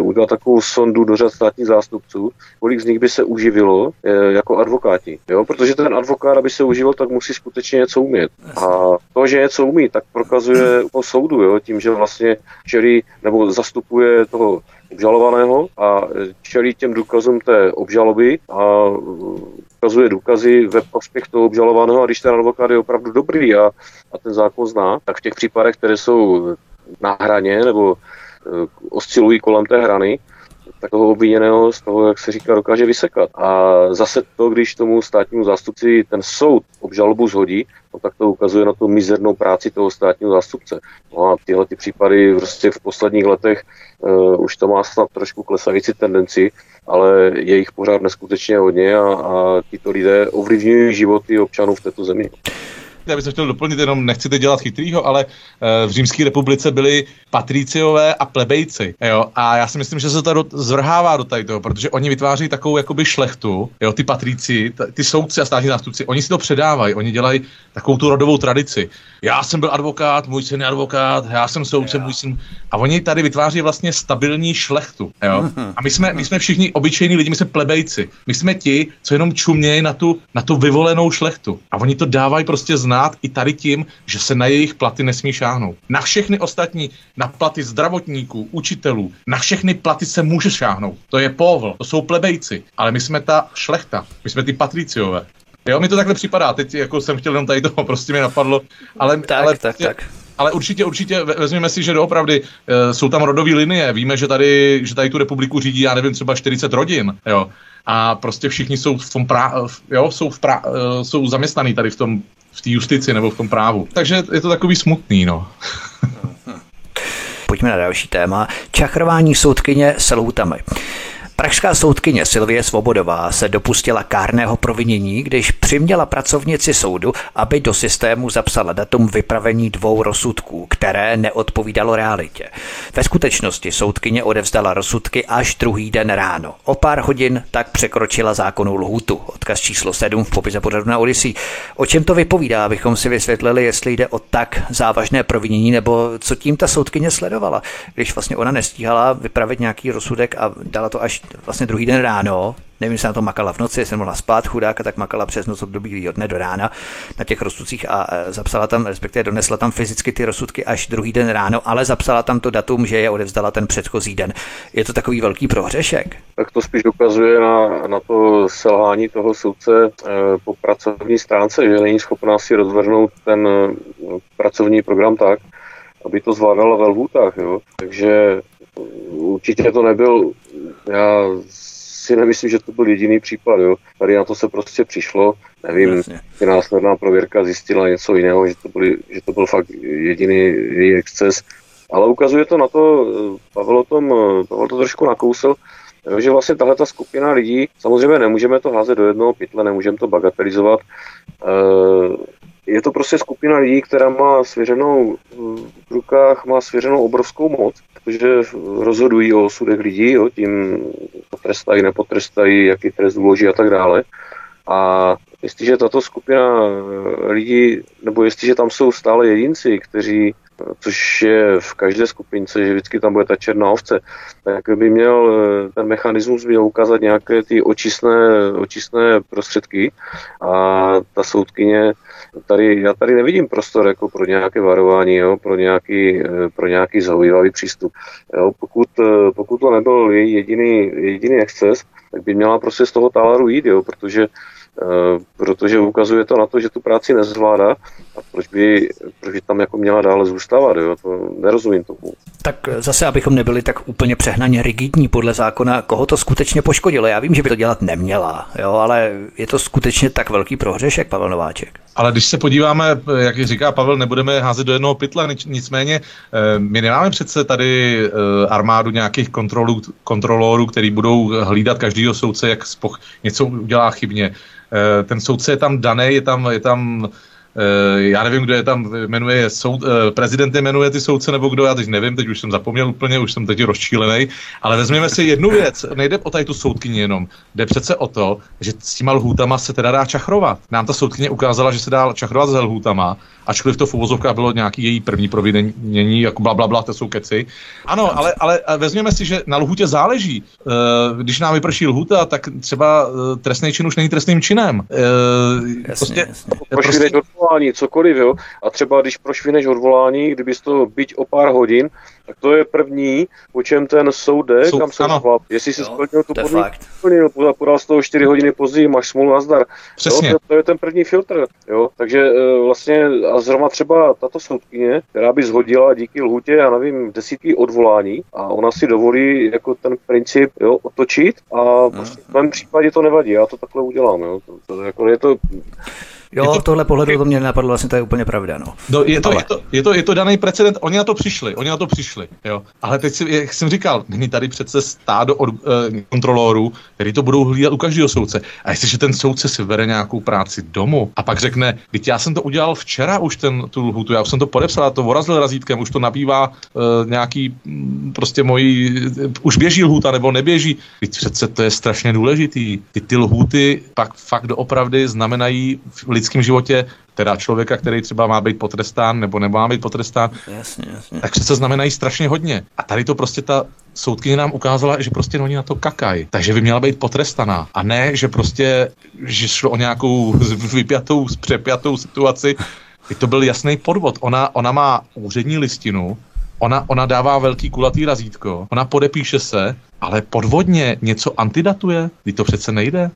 udělat takovou sondu do řad státních zástupců, kolik z nich by se uživilo e, jako advokáti. Jo? Protože ten advokát, aby se uživil, tak musí skutečně něco umět. A to, že něco umí, tak prokazuje po soudu, jo? tím, že vlastně čelí nebo zastupuje toho obžalovaného a čelí těm důkazům té obžaloby a ukazuje důkazy ve prospěch toho obžalovaného a když ten advokát je opravdu dobrý a, a ten zákon zná, tak v těch případech, které jsou na hraně nebo uh, oscilují kolem té hrany, tak toho obviněného z toho, jak se říká, dokáže vysekat. A zase to, když tomu státnímu zástupci ten soud obžalobu zhodí, no tak to ukazuje na tu mizernou práci toho státního zástupce. No a tyhle ty případy prostě v posledních letech uh, už to má snad trošku klesající tendenci, ale je jich pořád neskutečně hodně a, a tito lidé ovlivňují životy občanů v této zemi. Já bych chtěl doplnit, jenom nechci dělat chytrýho, ale eh, v Římské republice byli patriciové a plebejci. Jo? A já si myslím, že se to zvrhává do tady toho, protože oni vytváří takovou jakoby šlechtu, jo? ty patrici, ty soudci a státní zástupci, oni si to předávají, oni dělají takovou tu rodovou tradici. Já jsem byl advokát, můj syn je advokát, já jsem soudce, můj syn. A oni tady vytváří vlastně stabilní šlechtu. Jo? A my jsme, my jsme všichni obyčejní lidi, my jsme plebejci. My jsme ti, co jenom čumějí na tu, na tu vyvolenou šlechtu. A oni to dávají prostě znát znát i tady tím, že se na jejich platy nesmí šáhnout. Na všechny ostatní, na platy zdravotníků, učitelů, na všechny platy se může šáhnout. To je povl, to jsou plebejci, ale my jsme ta šlechta, my jsme ty patriciové. Jo, mi to takhle připadá, teď jako jsem chtěl jenom tady toho, prostě mi napadlo, ale... Tak, ale, tak, tak. Ale určitě, určitě vezměme si, že doopravdy e, jsou tam rodové linie. Víme, že tady, že tady tu republiku řídí, já nevím, třeba 40 rodin, jo. A prostě všichni jsou v tom prá, jo, jsou, v prá, e, jsou zaměstnaní tady v tom v té justici nebo v tom právu. Takže je to takový smutný, no. Pojďme na další téma. Čachrování soudkyně s loutami. Pražská soudkyně Silvie Svobodová se dopustila kárného provinění, když přiměla pracovnici soudu, aby do systému zapsala datum vypravení dvou rozsudků, které neodpovídalo realitě. Ve skutečnosti soudkyně odevzdala rozsudky až druhý den ráno. O pár hodin tak překročila zákonnou lhůtu. Odkaz číslo 7 v popise pořadu na Odyssey. O čem to vypovídá, abychom si vysvětlili, jestli jde o tak závažné provinění, nebo co tím ta soudkyně sledovala, když vlastně ona nestíhala vypravit nějaký rozsudek a dala to až vlastně druhý den ráno, nevím, jestli na to makala v noci, jestli mohla spát chudáka, tak makala přes noc od dne do rána na těch rozsudcích a e, zapsala tam, respektive donesla tam fyzicky ty rozsudky až druhý den ráno, ale zapsala tam to datum, že je odevzdala ten předchozí den. Je to takový velký prohřešek? Tak to spíš ukazuje na, na to selhání toho soudce e, po pracovní stránce, že není schopná si rozvrhnout ten e, pracovní program tak, aby to zvládala ve lhůtách. Jo. Takže určitě to nebyl, já si nemyslím, že to byl jediný případ. Jo. Tady na to se prostě přišlo, nevím, že následná prověrka zjistila něco jiného, že to, byly, že to byl fakt jediný její exces. Ale ukazuje to na to, Pavel, o tom, Pavel to trošku nakousl, že vlastně tahle ta skupina lidí, samozřejmě nemůžeme to házet do jednoho pytle, nemůžeme to bagatelizovat, je to prostě skupina lidí, která má svěřenou v rukách, má svěřenou obrovskou moc, protože rozhodují o osudech lidí, jo, tím potrestají, nepotrestají, jaký trest uloží a tak dále. A jestliže tato skupina lidí, nebo jestliže tam jsou stále jedinci, kteří což je v každé skupince, že vždycky tam bude ta černá ovce, tak by měl ten mechanismus měl ukázat nějaké ty očistné, očistné prostředky a ta soudkyně tady, já tady nevidím prostor jako pro nějaké varování, jo, pro nějaký, pro nějaký zaujímavý přístup. Jo, pokud, pokud to nebyl její jediný, jediný exces, tak by měla prostě z toho tálaru jít, jo, protože Eh, protože ukazuje to na to, že tu práci nezvládá a proč by, proč by tam jako měla dále zůstávat, jo? to nerozumím tomu. Tak zase, abychom nebyli tak úplně přehnaně rigidní podle zákona, koho to skutečně poškodilo. Já vím, že by to dělat neměla, jo, ale je to skutečně tak velký prohřešek, Pavel Nováček. Ale když se podíváme, jak říká Pavel, nebudeme házet do jednoho pytle, nicméně eh, my nemáme přece tady eh, armádu nějakých kontrolů, kontrolorů, který budou hlídat každého soudce, jak spoch, něco udělá chybně. Eh, ten soudce je tam daný, je tam, je tam Eh, já nevím, kdo je tam jmenuje, soud, eh, prezident jmenuje ty soudce nebo kdo, já teď nevím, teď už jsem zapomněl úplně, už jsem teď rozčílený, ale vezměme si jednu věc, nejde o tady tu soudkyni jenom, jde přece o to, že s těma lhůtama se teda dá čachrovat. Nám ta soudkyně ukázala, že se dá čachrovat s lhůtama, ačkoliv to v uvozovkách bylo nějaký její první provinění, jako bla, bla, bla, to jsou keci. Ano, ale, ale vezměme si, že na lhůtě záleží. Eh, když nám vyprší lhůta, tak třeba trestný čin už není trestným činem. Jasně, prostě, jasně. prostě odvolání, cokoliv, jo. A třeba když prošvineš odvolání, kdybys to byť o pár hodin, tak to je první, po čem ten soud jde, Soud, kam se chlap. Jestli si splnil tu podmínku, podal z toho 4 hodiny později, máš smůlu nazdar. Přesně. Jo, to, to, je ten první filtr. Jo. Takže e, vlastně a zrovna třeba tato soudkyně, která by zhodila díky lhutě, já nevím, desítky odvolání a ona si dovolí jako ten princip jo, otočit a prostě v mém případě to nevadí, já to takhle udělám. Jo. To, to, jako je to Jo, to, tohle pohledu to mě napadlo, vlastně to je úplně pravda. No. no je, to, Ale... je, to, je, to, je to daný precedent, oni na to přišli, oni na to přišli, jo. Ale teď si, jak jsem říkal, není tady přece stádo od, eh, kontrolorů, který to budou hlídat u každého soudce. A jestliže ten soudce si bere nějakou práci domů a pak řekne, teď já jsem to udělal včera už ten, tu lhutu, já už jsem to podepsal, to vorazil razítkem, už to nabývá eh, nějaký mm, prostě mojí, eh, už běží lhuta nebo neběží. Teď přece to je strašně důležitý. Ty, ty lhuty pak fakt doopravdy znamenají v lidském životě, teda člověka, který třeba má být potrestán nebo nemá být potrestán, jasně, jasně. tak přece znamenají strašně hodně. A tady to prostě ta soudkyně nám ukázala, že prostě oni na to kakají. Takže by měla být potrestaná. A ne, že prostě, že šlo o nějakou vypjatou, přepjatou situaci. I to byl jasný podvod. Ona, ona má úřední listinu, ona, ona dává velký kulatý razítko, ona podepíše se, ale podvodně něco antidatuje, když to přece nejde.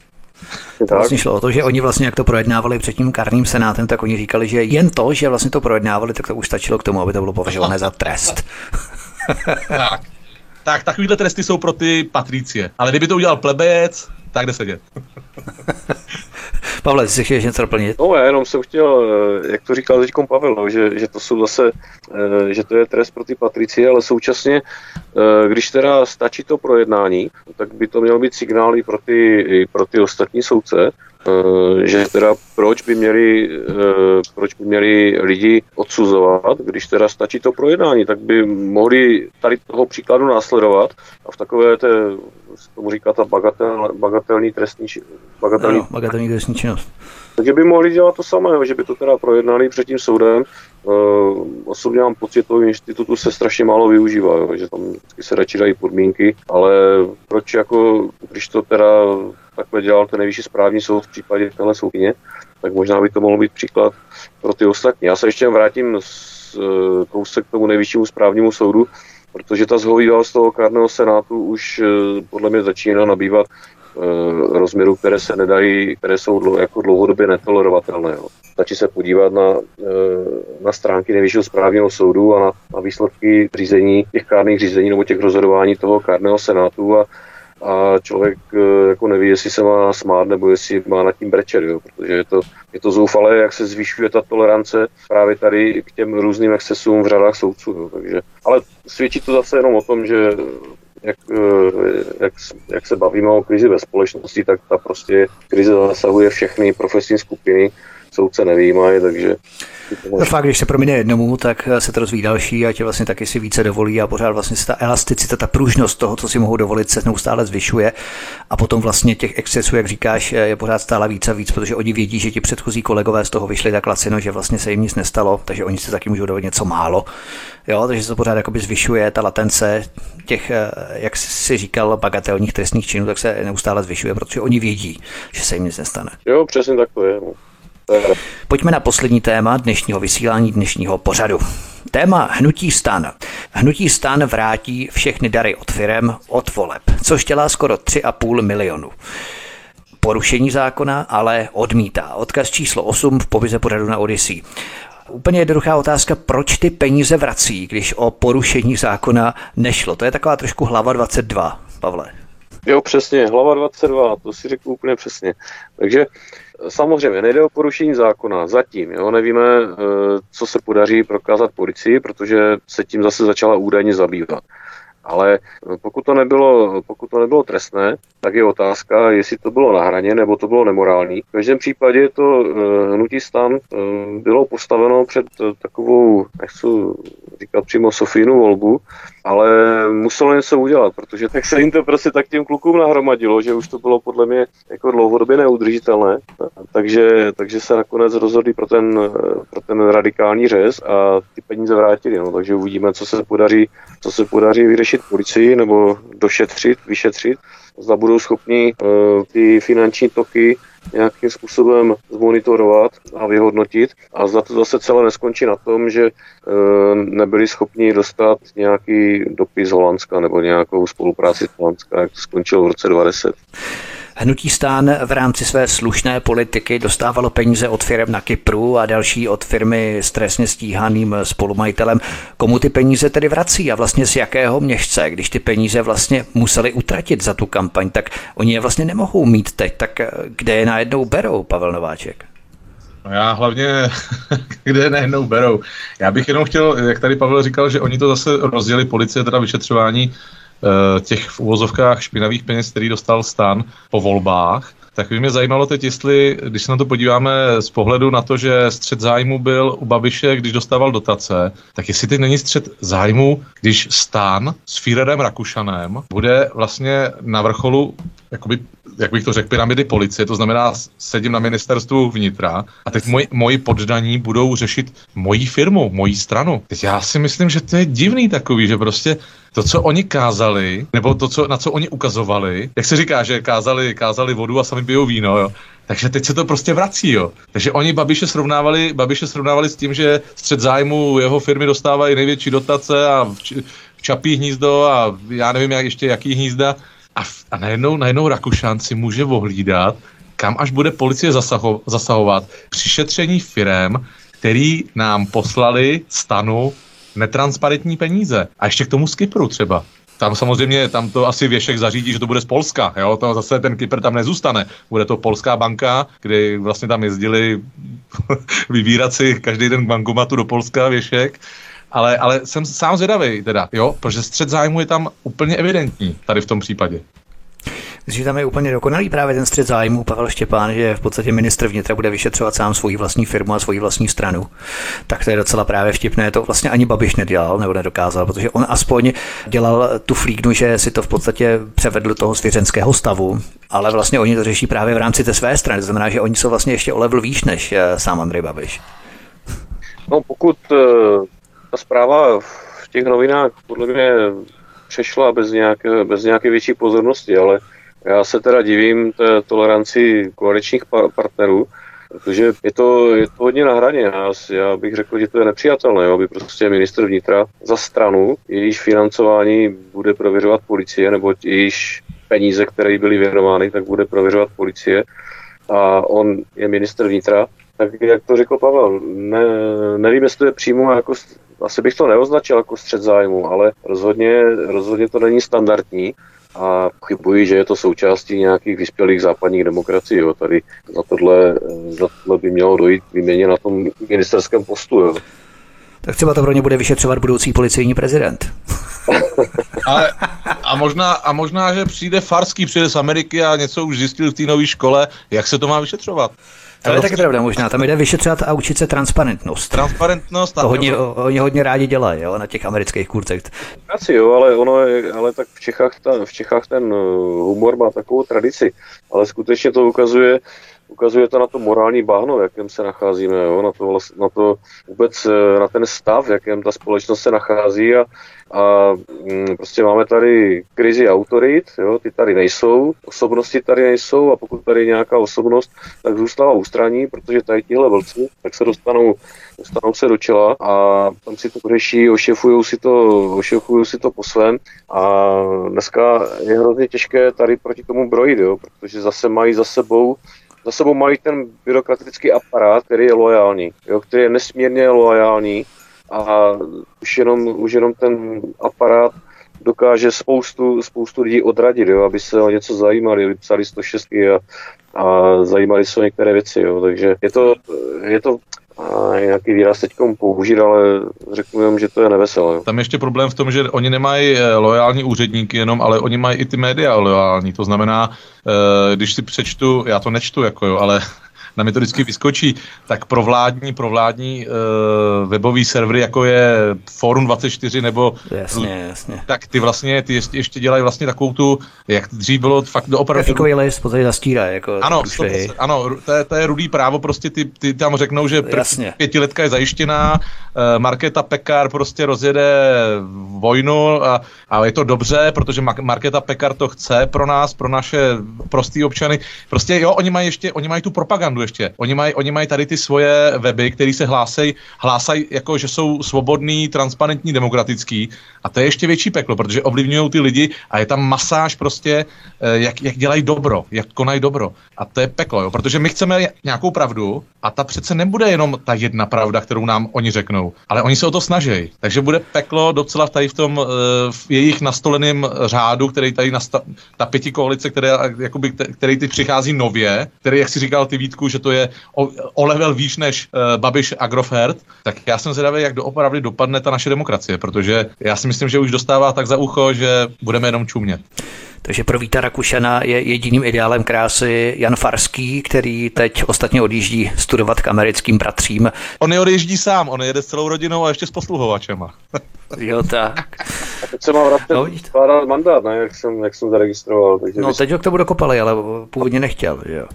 To vlastně šlo o to, že oni vlastně, jak to projednávali před tím karným senátem, tak oni říkali, že jen to, že vlastně to projednávali, tak to už stačilo k tomu, aby to bylo považované za trest. tak. tak, takovýhle tresty jsou pro ty patricie. Ale kdyby to udělal plebejec, tak jde sedět. Pavle, jsi chtěl něco doplnit? No, já jenom jsem chtěl, eh, jak to říkal teď Pavel, no, že, že to jsou zase, eh, že to je trest pro ty Patricie, ale současně, eh, když teda stačí to projednání, tak by to mělo být signály pro ty, pro ty ostatní soudce, že teda proč by měli, proč by měli lidi odsuzovat, když teda stačí to projednání, tak by mohli tady toho příkladu následovat a v takové té tomu říká ta bagatel, bagatelní trestní, bagatelní, no, bagatelní trestní činnost. Takže by mohli dělat to samé, že by to teda projednali před tím soudem. Uh, osobně mám pocit, že toho institutu se strašně málo využívá, jo, že tam se radši dají podmínky, ale proč jako, když to teda takhle dělal ten nejvyšší správní soud v případě téhle soukyně, tak možná by to mohlo být příklad pro ty ostatní. Já se ještě vrátím s, eh, kousek k tomu nejvyššímu správnímu soudu, protože ta zhovývalost toho kárného senátu už eh, podle mě začíná nabývat eh, rozměrů, které se nedají, které jsou jako dlouhodobě netolerovatelné. Stačí se podívat na, eh, na stránky nejvyššího správního soudu a na, na výsledky řízení, těch kárných řízení nebo těch rozhodování toho kárného senátu a a člověk eh, jako neví, jestli se má smát nebo jestli má nad tím brečet, jo, protože je to, je to zoufalé, jak se zvyšuje ta tolerance právě tady k těm různým excesům v řadách soudců. Jo, takže, ale svědčí to zase jenom o tom, že jak, eh, jak, jak se bavíme o krizi ve společnosti, tak ta prostě krize zasahuje všechny profesní skupiny, soudce nevýjímají, takže No fakt, když se promine jednomu, tak se to rozvíjí další a tě vlastně taky si více dovolí a pořád vlastně ta elasticita, ta pružnost toho, co si mohou dovolit, se neustále zvyšuje a potom vlastně těch excesů, jak říkáš, je pořád stále víc a víc, protože oni vědí, že ti předchozí kolegové z toho vyšli tak lacino, že vlastně se jim nic nestalo, takže oni si taky můžou dovolit něco málo. Jo, takže se to pořád jakoby zvyšuje, ta latence těch, eh, jak si říkal, bagatelních trestných činů, tak se neustále zvyšuje, protože oni vědí, že se jim nic nestane. Jo, přesně tak to je. No. Pojďme na poslední téma dnešního vysílání dnešního pořadu. Téma Hnutí stan. Hnutí stan vrátí všechny dary od firem od voleb, což dělá skoro 3,5 milionu. Porušení zákona ale odmítá. Odkaz číslo 8 v povize pořadu na Odyssey. Úplně jednoduchá otázka, proč ty peníze vrací, když o porušení zákona nešlo? To je taková trošku hlava 22, Pavle. Jo, přesně, hlava 22, to si řekl úplně přesně. Takže Samozřejmě nejde o porušení zákona zatím. Jo? Nevíme, eh, co se podaří prokázat policii, protože se tím zase začala údajně zabývat. Ale pokud to, nebylo, pokud to nebylo trestné, tak je otázka, jestli to bylo na hraně nebo to bylo nemorální. V každém případě to uh, hnutí stan bylo postaveno před takovou, nechci říkat přímo Sofínu volbu, ale muselo něco udělat, protože tak se jim to prostě tak těm klukům nahromadilo, že už to bylo podle mě jako dlouhodobě neudržitelné, takže, takže se nakonec rozhodli pro ten, pro ten radikální řez a ty peníze vrátili, no, takže uvidíme, co se podaří, co se podaří vyřešit policii nebo došetřit, vyšetřit, zda budou schopni uh, ty finanční toky nějakým způsobem zmonitorovat a vyhodnotit. A za to zase celé neskončí na tom, že e, nebyli schopni dostat nějaký dopis Holandska nebo nějakou spolupráci s Holandska, jak to skončilo v roce 20. Hnutí stán v rámci své slušné politiky dostávalo peníze od firm na Kypru a další od firmy s trestně stíhaným spolumajitelem. Komu ty peníze tedy vrací a vlastně z jakého měšce, když ty peníze vlastně museli utratit za tu kampaň, tak oni je vlastně nemohou mít teď, tak kde je najednou berou, Pavel Nováček? No já hlavně, kde je najednou berou. Já bych jenom chtěl, jak tady Pavel říkal, že oni to zase rozdělili policie, teda vyšetřování Eh, těch v uvozovkách špinavých peněz, který dostal stan po volbách, tak by mě zajímalo teď, jestli, když se na to podíváme z pohledu na to, že střed zájmu byl u Babiše, když dostával dotace, tak jestli teď není střed zájmu, když stán s Führerem Rakušanem bude vlastně na vrcholu jakoby jak bych to řekl, pyramidy policie, to znamená, sedím na ministerstvu vnitra a teď moji, moji poddaní budou řešit moji firmu, moji stranu. Teď já si myslím, že to je divný takový, že prostě to, co oni kázali, nebo to, co, na co oni ukazovali, jak se říká, že kázali, kázali vodu a sami pijou víno, jo. Takže teď se to prostě vrací, jo. Takže oni Babiše srovnávali, Babiše srovnávali s tím, že střed zájmu jeho firmy dostávají největší dotace a v čapí hnízdo a já nevím jak ještě jaký hnízda a, a najednou, najednou Rakušan si může ohlídat, kam až bude policie zasaho, zasahovat při šetření firem, který nám poslali stanu netransparentní peníze. A ještě k tomu z Kypru třeba. tam samozřejmě, tam to asi věšek zařídí, že to bude z Polska, jo, to zase ten Kypr tam nezůstane. Bude to polská banka, kdy vlastně tam jezdili vybírat si každý den k bankomatu do Polska věšek, ale, ale jsem sám zvědavý teda, jo, protože střed zájmu je tam úplně evidentní tady v tom případě. Myslím, že tam je úplně dokonalý právě ten střed zájmu Pavel Štěpán, že v podstatě ministr vnitra bude vyšetřovat sám svoji vlastní firmu a svoji vlastní stranu. Tak to je docela právě vtipné. To vlastně ani Babiš nedělal nebo nedokázal, protože on aspoň dělal tu flíknu, že si to v podstatě převedl do toho svěřenského stavu, ale vlastně oni to řeší právě v rámci té své strany. To znamená, že oni jsou vlastně ještě o level výš než eh, sám Andrej Babiš. No pokud eh, ta zpráva v těch novinách podle mě přešla bez nějaké, bez nějaké větší pozornosti, ale já se teda divím té toleranci koaličních partnerů, protože je to, je to hodně na hraně. Já, já bych řekl, že to je nepřijatelné, aby prostě minister vnitra za stranu, jejíž financování bude prověřovat policie, nebo jejíž peníze, které byly věnovány, tak bude prověřovat policie a on je minister vnitra, tak jak to řekl Pavel, ne, nevím, jestli to je přímo jako, asi bych to neoznačil jako střed zájmu, ale rozhodně, rozhodně to není standardní a chybuji, že je to součástí nějakých vyspělých západních demokracií. Jo. Tady za tohle, za tohle by mělo dojít výměně na tom ministerském postu. Jo. Tak třeba to pro ně bude vyšetřovat budoucí policejní prezident. Ale, a, možná, a možná, že přijde Farský, přijde z Ameriky a něco už zjistil v té nové škole, jak se to má vyšetřovat. To je taky pravda možná, tam jde vyšetřovat a učit se transparentnost. Transparentnost. A to hodně, oni hodně rádi dělají, jo, na těch amerických kurzech. Asi jo, ale ono je, ale tak v Čechách, ta, v Čechách ten uh, humor má takovou tradici, ale skutečně to ukazuje, ukazuje to na to morální báhno, v jakém se nacházíme, jo? Na, to, na to vůbec, eh, na ten stav, v jakém ta společnost se nachází a, a mm, prostě máme tady krizi autorit, jo? ty tady nejsou, osobnosti tady nejsou a pokud tady je nějaká osobnost, tak zůstává ústraní, protože tady tihle vlci, tak se dostanou, dostanou se do čela a tam si to řeší, ošefují si to, ošefují si to po svém a dneska je hrozně těžké tady proti tomu brojit, jo? protože zase mají za sebou za sebou mají ten byrokratický aparát, který je loajální, jo, který je nesmírně loajální a už jenom, už jenom ten aparát dokáže spoustu, spoustu lidí odradit, jo, aby se o něco zajímali, psali 106 a, a zajímali se o některé věci. Jo. Takže je to, je to a nějaký výraz teď použít, ale řeknu jenom, že to je neveselé. Tam je ještě problém v tom, že oni nemají eh, loajální úředníky jenom, ale oni mají i ty média loajální. To znamená, eh, když si přečtu, já to nečtu, jako jo, ale na mě to vždycky vyskočí, tak pro vládní, pro vládní uh, webový servery, jako je Forum 24 nebo... Jasně, jasně. Tak ty vlastně, ty ještě, ještě dělají vlastně takovou tu, jak dřív bylo fakt opravdu... Grafikový list, podstatě zastírá, jako Ano, to, ano, to je, to je rudý právo, prostě ty, ty tam řeknou, že Jasně. pětiletka je zajištěná, uh, Markéta Pekar prostě rozjede vojnu a, a je to dobře, protože Markéta Pekar to chce pro nás, pro naše prostý občany. Prostě jo, oni mají ještě, oni mají tu propagandu ještě. Oni mají oni maj tady ty svoje weby, které se hlásají, hlásají jako, že jsou svobodný, transparentní, demokratický. A to je ještě větší peklo, protože ovlivňují ty lidi a je tam masáž prostě, eh, jak, jak dělají dobro, jak konají dobro. A to je peklo, jo, protože my chceme nějakou pravdu a ta přece nebude jenom ta jedna pravda, kterou nám oni řeknou, ale oni se o to snaží. Takže bude peklo docela tady v tom eh, v jejich nastoleném řádu, který tady nasta- ta pěti koalice, které, jakoby, který ty přichází nově, který, jak si říkal ty Vítku, že že to je o, o level výš než uh, Babiš Agrofert, tak já jsem zvědavý, jak doopravdy dopadne ta naše demokracie, protože já si myslím, že už dostává tak za ucho, že budeme jenom čumět. Takže pro Víta Rakušana je jediným ideálem krásy Jan Farský, který teď ostatně odjíždí studovat k americkým bratřím. On neodjíždí sám, on jede s celou rodinou a ještě s posluhovačema. jo, tak. A teď se má vracet no, mandát, ne, jak jsem, jak jsem zaregistroval. Takže no, teď ho k tomu dokopali, ale původně nechtěl, jo.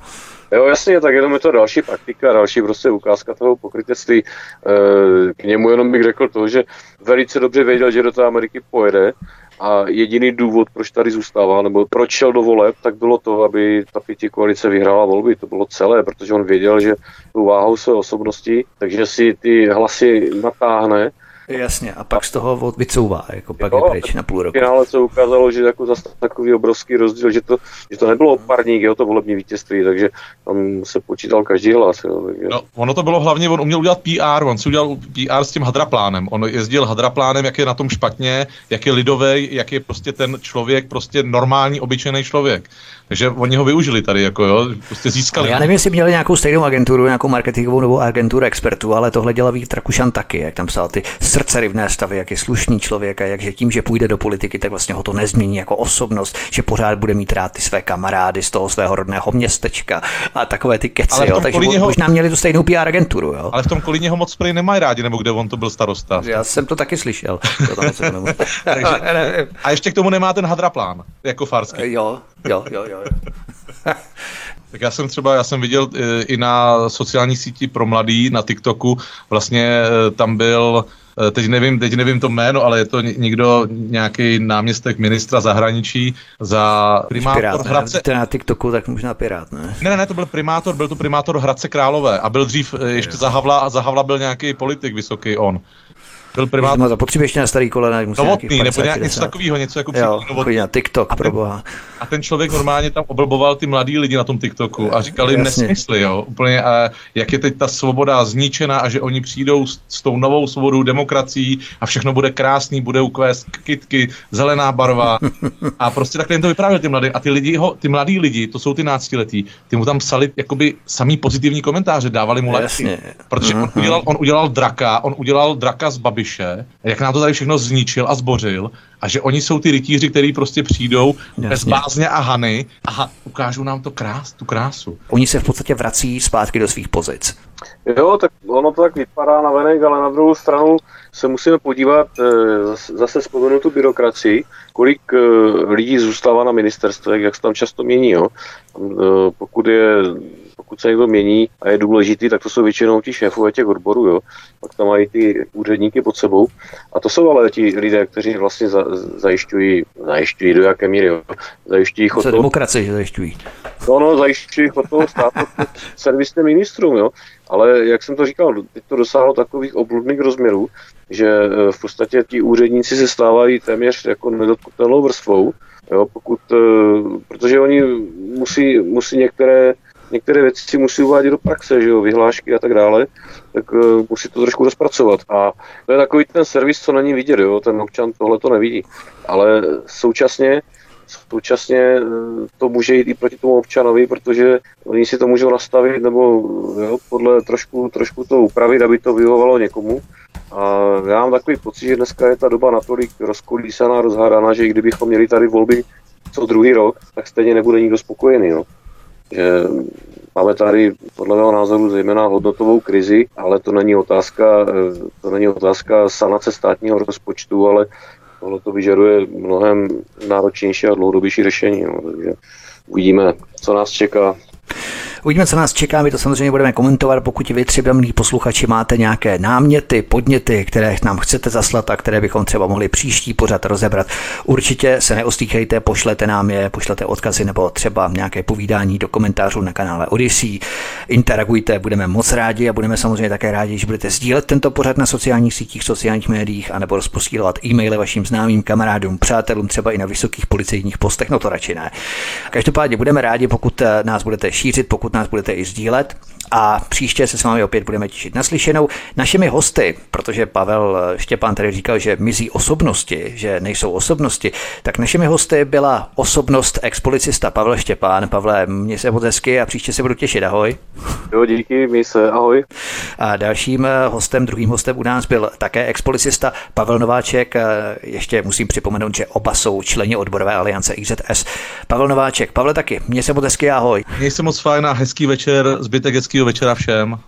Jo, jasně, tak jenom je to další praktika, další prostě ukázka toho pokrytectví. Eh, k němu jenom bych řekl to, že velice dobře věděl, že do té Ameriky pojede a jediný důvod, proč tady zůstává, nebo proč šel do voleb, tak bylo to, aby ta pěti koalice vyhrála volby. To bylo celé, protože on věděl, že tu váhou své osobnosti, takže si ty hlasy natáhne Jasně, a pak z toho vycouvá, jako pak jo, je pryč na půl roku. Ale se ukázalo, že jako zase takový obrovský rozdíl, že to, že to nebylo parník, jo, to volební vítězství, takže tam se počítal každý hlas. Jo, takže... no, ono to bylo hlavně, on uměl udělat PR, on si udělal PR s tím hadraplánem, on jezdil hadraplánem, jak je na tom špatně, jak je lidový, jak je prostě ten člověk, prostě normální, obyčejný člověk. Takže oni ho využili tady, jako jo, prostě získali. Já nevím, jestli měli nějakou stejnou agenturu, nějakou marketingovou nebo agenturu expertů, ale tohle dělal Vít Rakušan taky, jak tam psal ty srdcerivné stavy, jak je slušný člověk a jak tím, že půjde do politiky, tak vlastně ho to nezmění jako osobnost, že pořád bude mít rád ty své kamarády z toho svého rodného městečka a takové ty keci, jo. Takže Kolíněho... možná měli tu stejnou PR agenturu, jo. Ale v tom Kolíně ho moc prej nemají rádi, nebo kde on to byl starosta. Já jsem to taky slyšel. Takže, a ještě k tomu nemá ten hadraplán, jako farský. Jo, jo, jo, jo. Tak já jsem třeba, já jsem viděl e, i na sociální síti pro mladý, na TikToku, vlastně e, tam byl e, teď nevím, teď nevím to jméno, ale je to někdo, nějaký náměstek ministra zahraničí za primátor Pirát, Hradce. Ne, na TikToku, tak možná Pirát, ne? Ne, ne, ne, to byl primátor, byl to primátor Hradce Králové a byl dřív, ještě za Havla, za Havla byl nějaký politik vysoký on byl primátor. Má zapotřebí ještě na starý kolena. Novotný, nebo nějak něco takového, něco jako jo, na TikTok, a ten, boha. A ten člověk normálně tam oblboval ty mladý lidi na tom TikToku a říkal jim nesmysly, jo, úplně, a jak je teď ta svoboda zničena a že oni přijdou s, s tou novou svobodou demokracií a všechno bude krásný, bude ukvést kytky, zelená barva a prostě takhle jim to vyprávěl ty mladí a ty lidi, ho, ty mladí lidi, to jsou ty náctiletí, ty mu tam psali jakoby samý pozitivní komentáře, dávali mu lajky, protože on mhm. udělal, on udělal draka, on udělal draka z Babi Babiše, jak nám to tady všechno zničil a zbořil a že oni jsou ty rytíři, kteří prostě přijdou Jasně. bez bázně a hany a ukážou nám to krás, tu krásu. Oni se v podstatě vrací zpátky do svých pozic. Jo, tak ono to tak vypadá na venek, ale na druhou stranu se musíme podívat eh, zase vzpomenu tu byrokracii, kolik eh, lidí zůstává na ministerstvech, jak se tam často mění. Jo. Eh, pokud je pokud se někdo mění a je důležitý, tak to jsou většinou ti šéfové těch odborů, jo. Pak tam mají ty úředníky pod sebou. A to jsou ale ti lidé, kteří vlastně za, zajišťují, zajišťují do jaké míry, jo. Zajišťují chod toho... demokracii zajišťují. No, no, zajišťují chod toho státu servisním ministrům, jo. Ale jak jsem to říkal, teď to dosáhlo takových obludných rozměrů, že eh, v podstatě ti úředníci se stávají téměř jako nedotknutelnou vrstvou, jo, pokud, eh, protože oni musí, musí některé některé věci si musí uvádět do praxe, že jo, vyhlášky a tak dále, tak uh, musí to trošku rozpracovat. A to je takový ten servis, co není vidět, jo, ten občan tohle to nevidí. Ale současně současně eh, to může jít i proti tomu občanovi, protože oni si to můžou nastavit nebo jo, podle trošku, trošku to upravit, aby to vyhovovalo někomu. A já mám takový pocit, že dneska je ta doba natolik rozkolísaná, rozhádaná, že i kdybychom měli tady volby co druhý rok, tak stejně nebude nikdo spokojený. No že máme tady podle mého názoru zejména hodnotovou krizi, ale to není otázka, to není otázka sanace státního rozpočtu, ale tohle to vyžaduje mnohem náročnější a dlouhodobější řešení. No, takže uvidíme, co nás čeká. Uvidíme, co nás čeká, my to samozřejmě budeme komentovat. Pokud vy třeba, milí posluchači, máte nějaké náměty, podněty, které nám chcete zaslat a které bychom třeba mohli příští pořad rozebrat, určitě se neostýchejte, pošlete nám je, pošlete odkazy nebo třeba nějaké povídání do komentářů na kanále Odyssey. Interagujte, budeme moc rádi a budeme samozřejmě také rádi, že budete sdílet tento pořad na sociálních sítích, sociálních médiích, anebo rozposílat e-maily vašim známým kamarádům, přátelům, třeba i na vysokých policejních postech, no to radši ne. Každopádně budeme rádi, pokud nás budete šířit, pokud nás budete i sdílet a příště se s vámi opět budeme těšit naslyšenou. Našimi hosty, protože Pavel Štěpán tady říkal, že mizí osobnosti, že nejsou osobnosti, tak našimi hosty byla osobnost expolicista Pavel Štěpán. Pavle, mě se moc hezky a příště se budu těšit. Ahoj. Jo, díky, mi se, ahoj. A dalším hostem, druhým hostem u nás byl také expolicista Pavel Nováček. Ještě musím připomenout, že oba jsou členi odborové aliance IZS. Pavel Nováček, Pavle taky, mě se moc hezky, ahoj. Měj se moc fajn a hezký večer, zbytek hezkýho večera všem.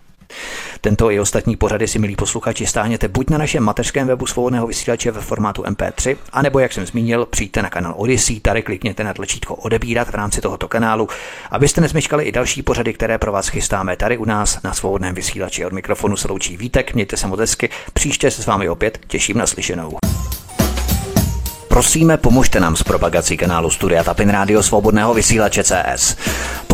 Tento i ostatní pořady si, milí posluchači, stáhněte buď na našem mateřském webu svobodného vysílače ve formátu MP3, anebo, jak jsem zmínil, přijďte na kanál Odyssey, tady klikněte na tlačítko odebírat v rámci tohoto kanálu, abyste nezmeškali i další pořady, které pro vás chystáme tady u nás na svobodném vysílači. Od mikrofonu se loučí Vítek, mějte se moc hezky, příště se s vámi opět těším na slyšenou. Prosíme, pomožte nám s propagací kanálu Studia Tapin Rádio Svobodného vysílače CS.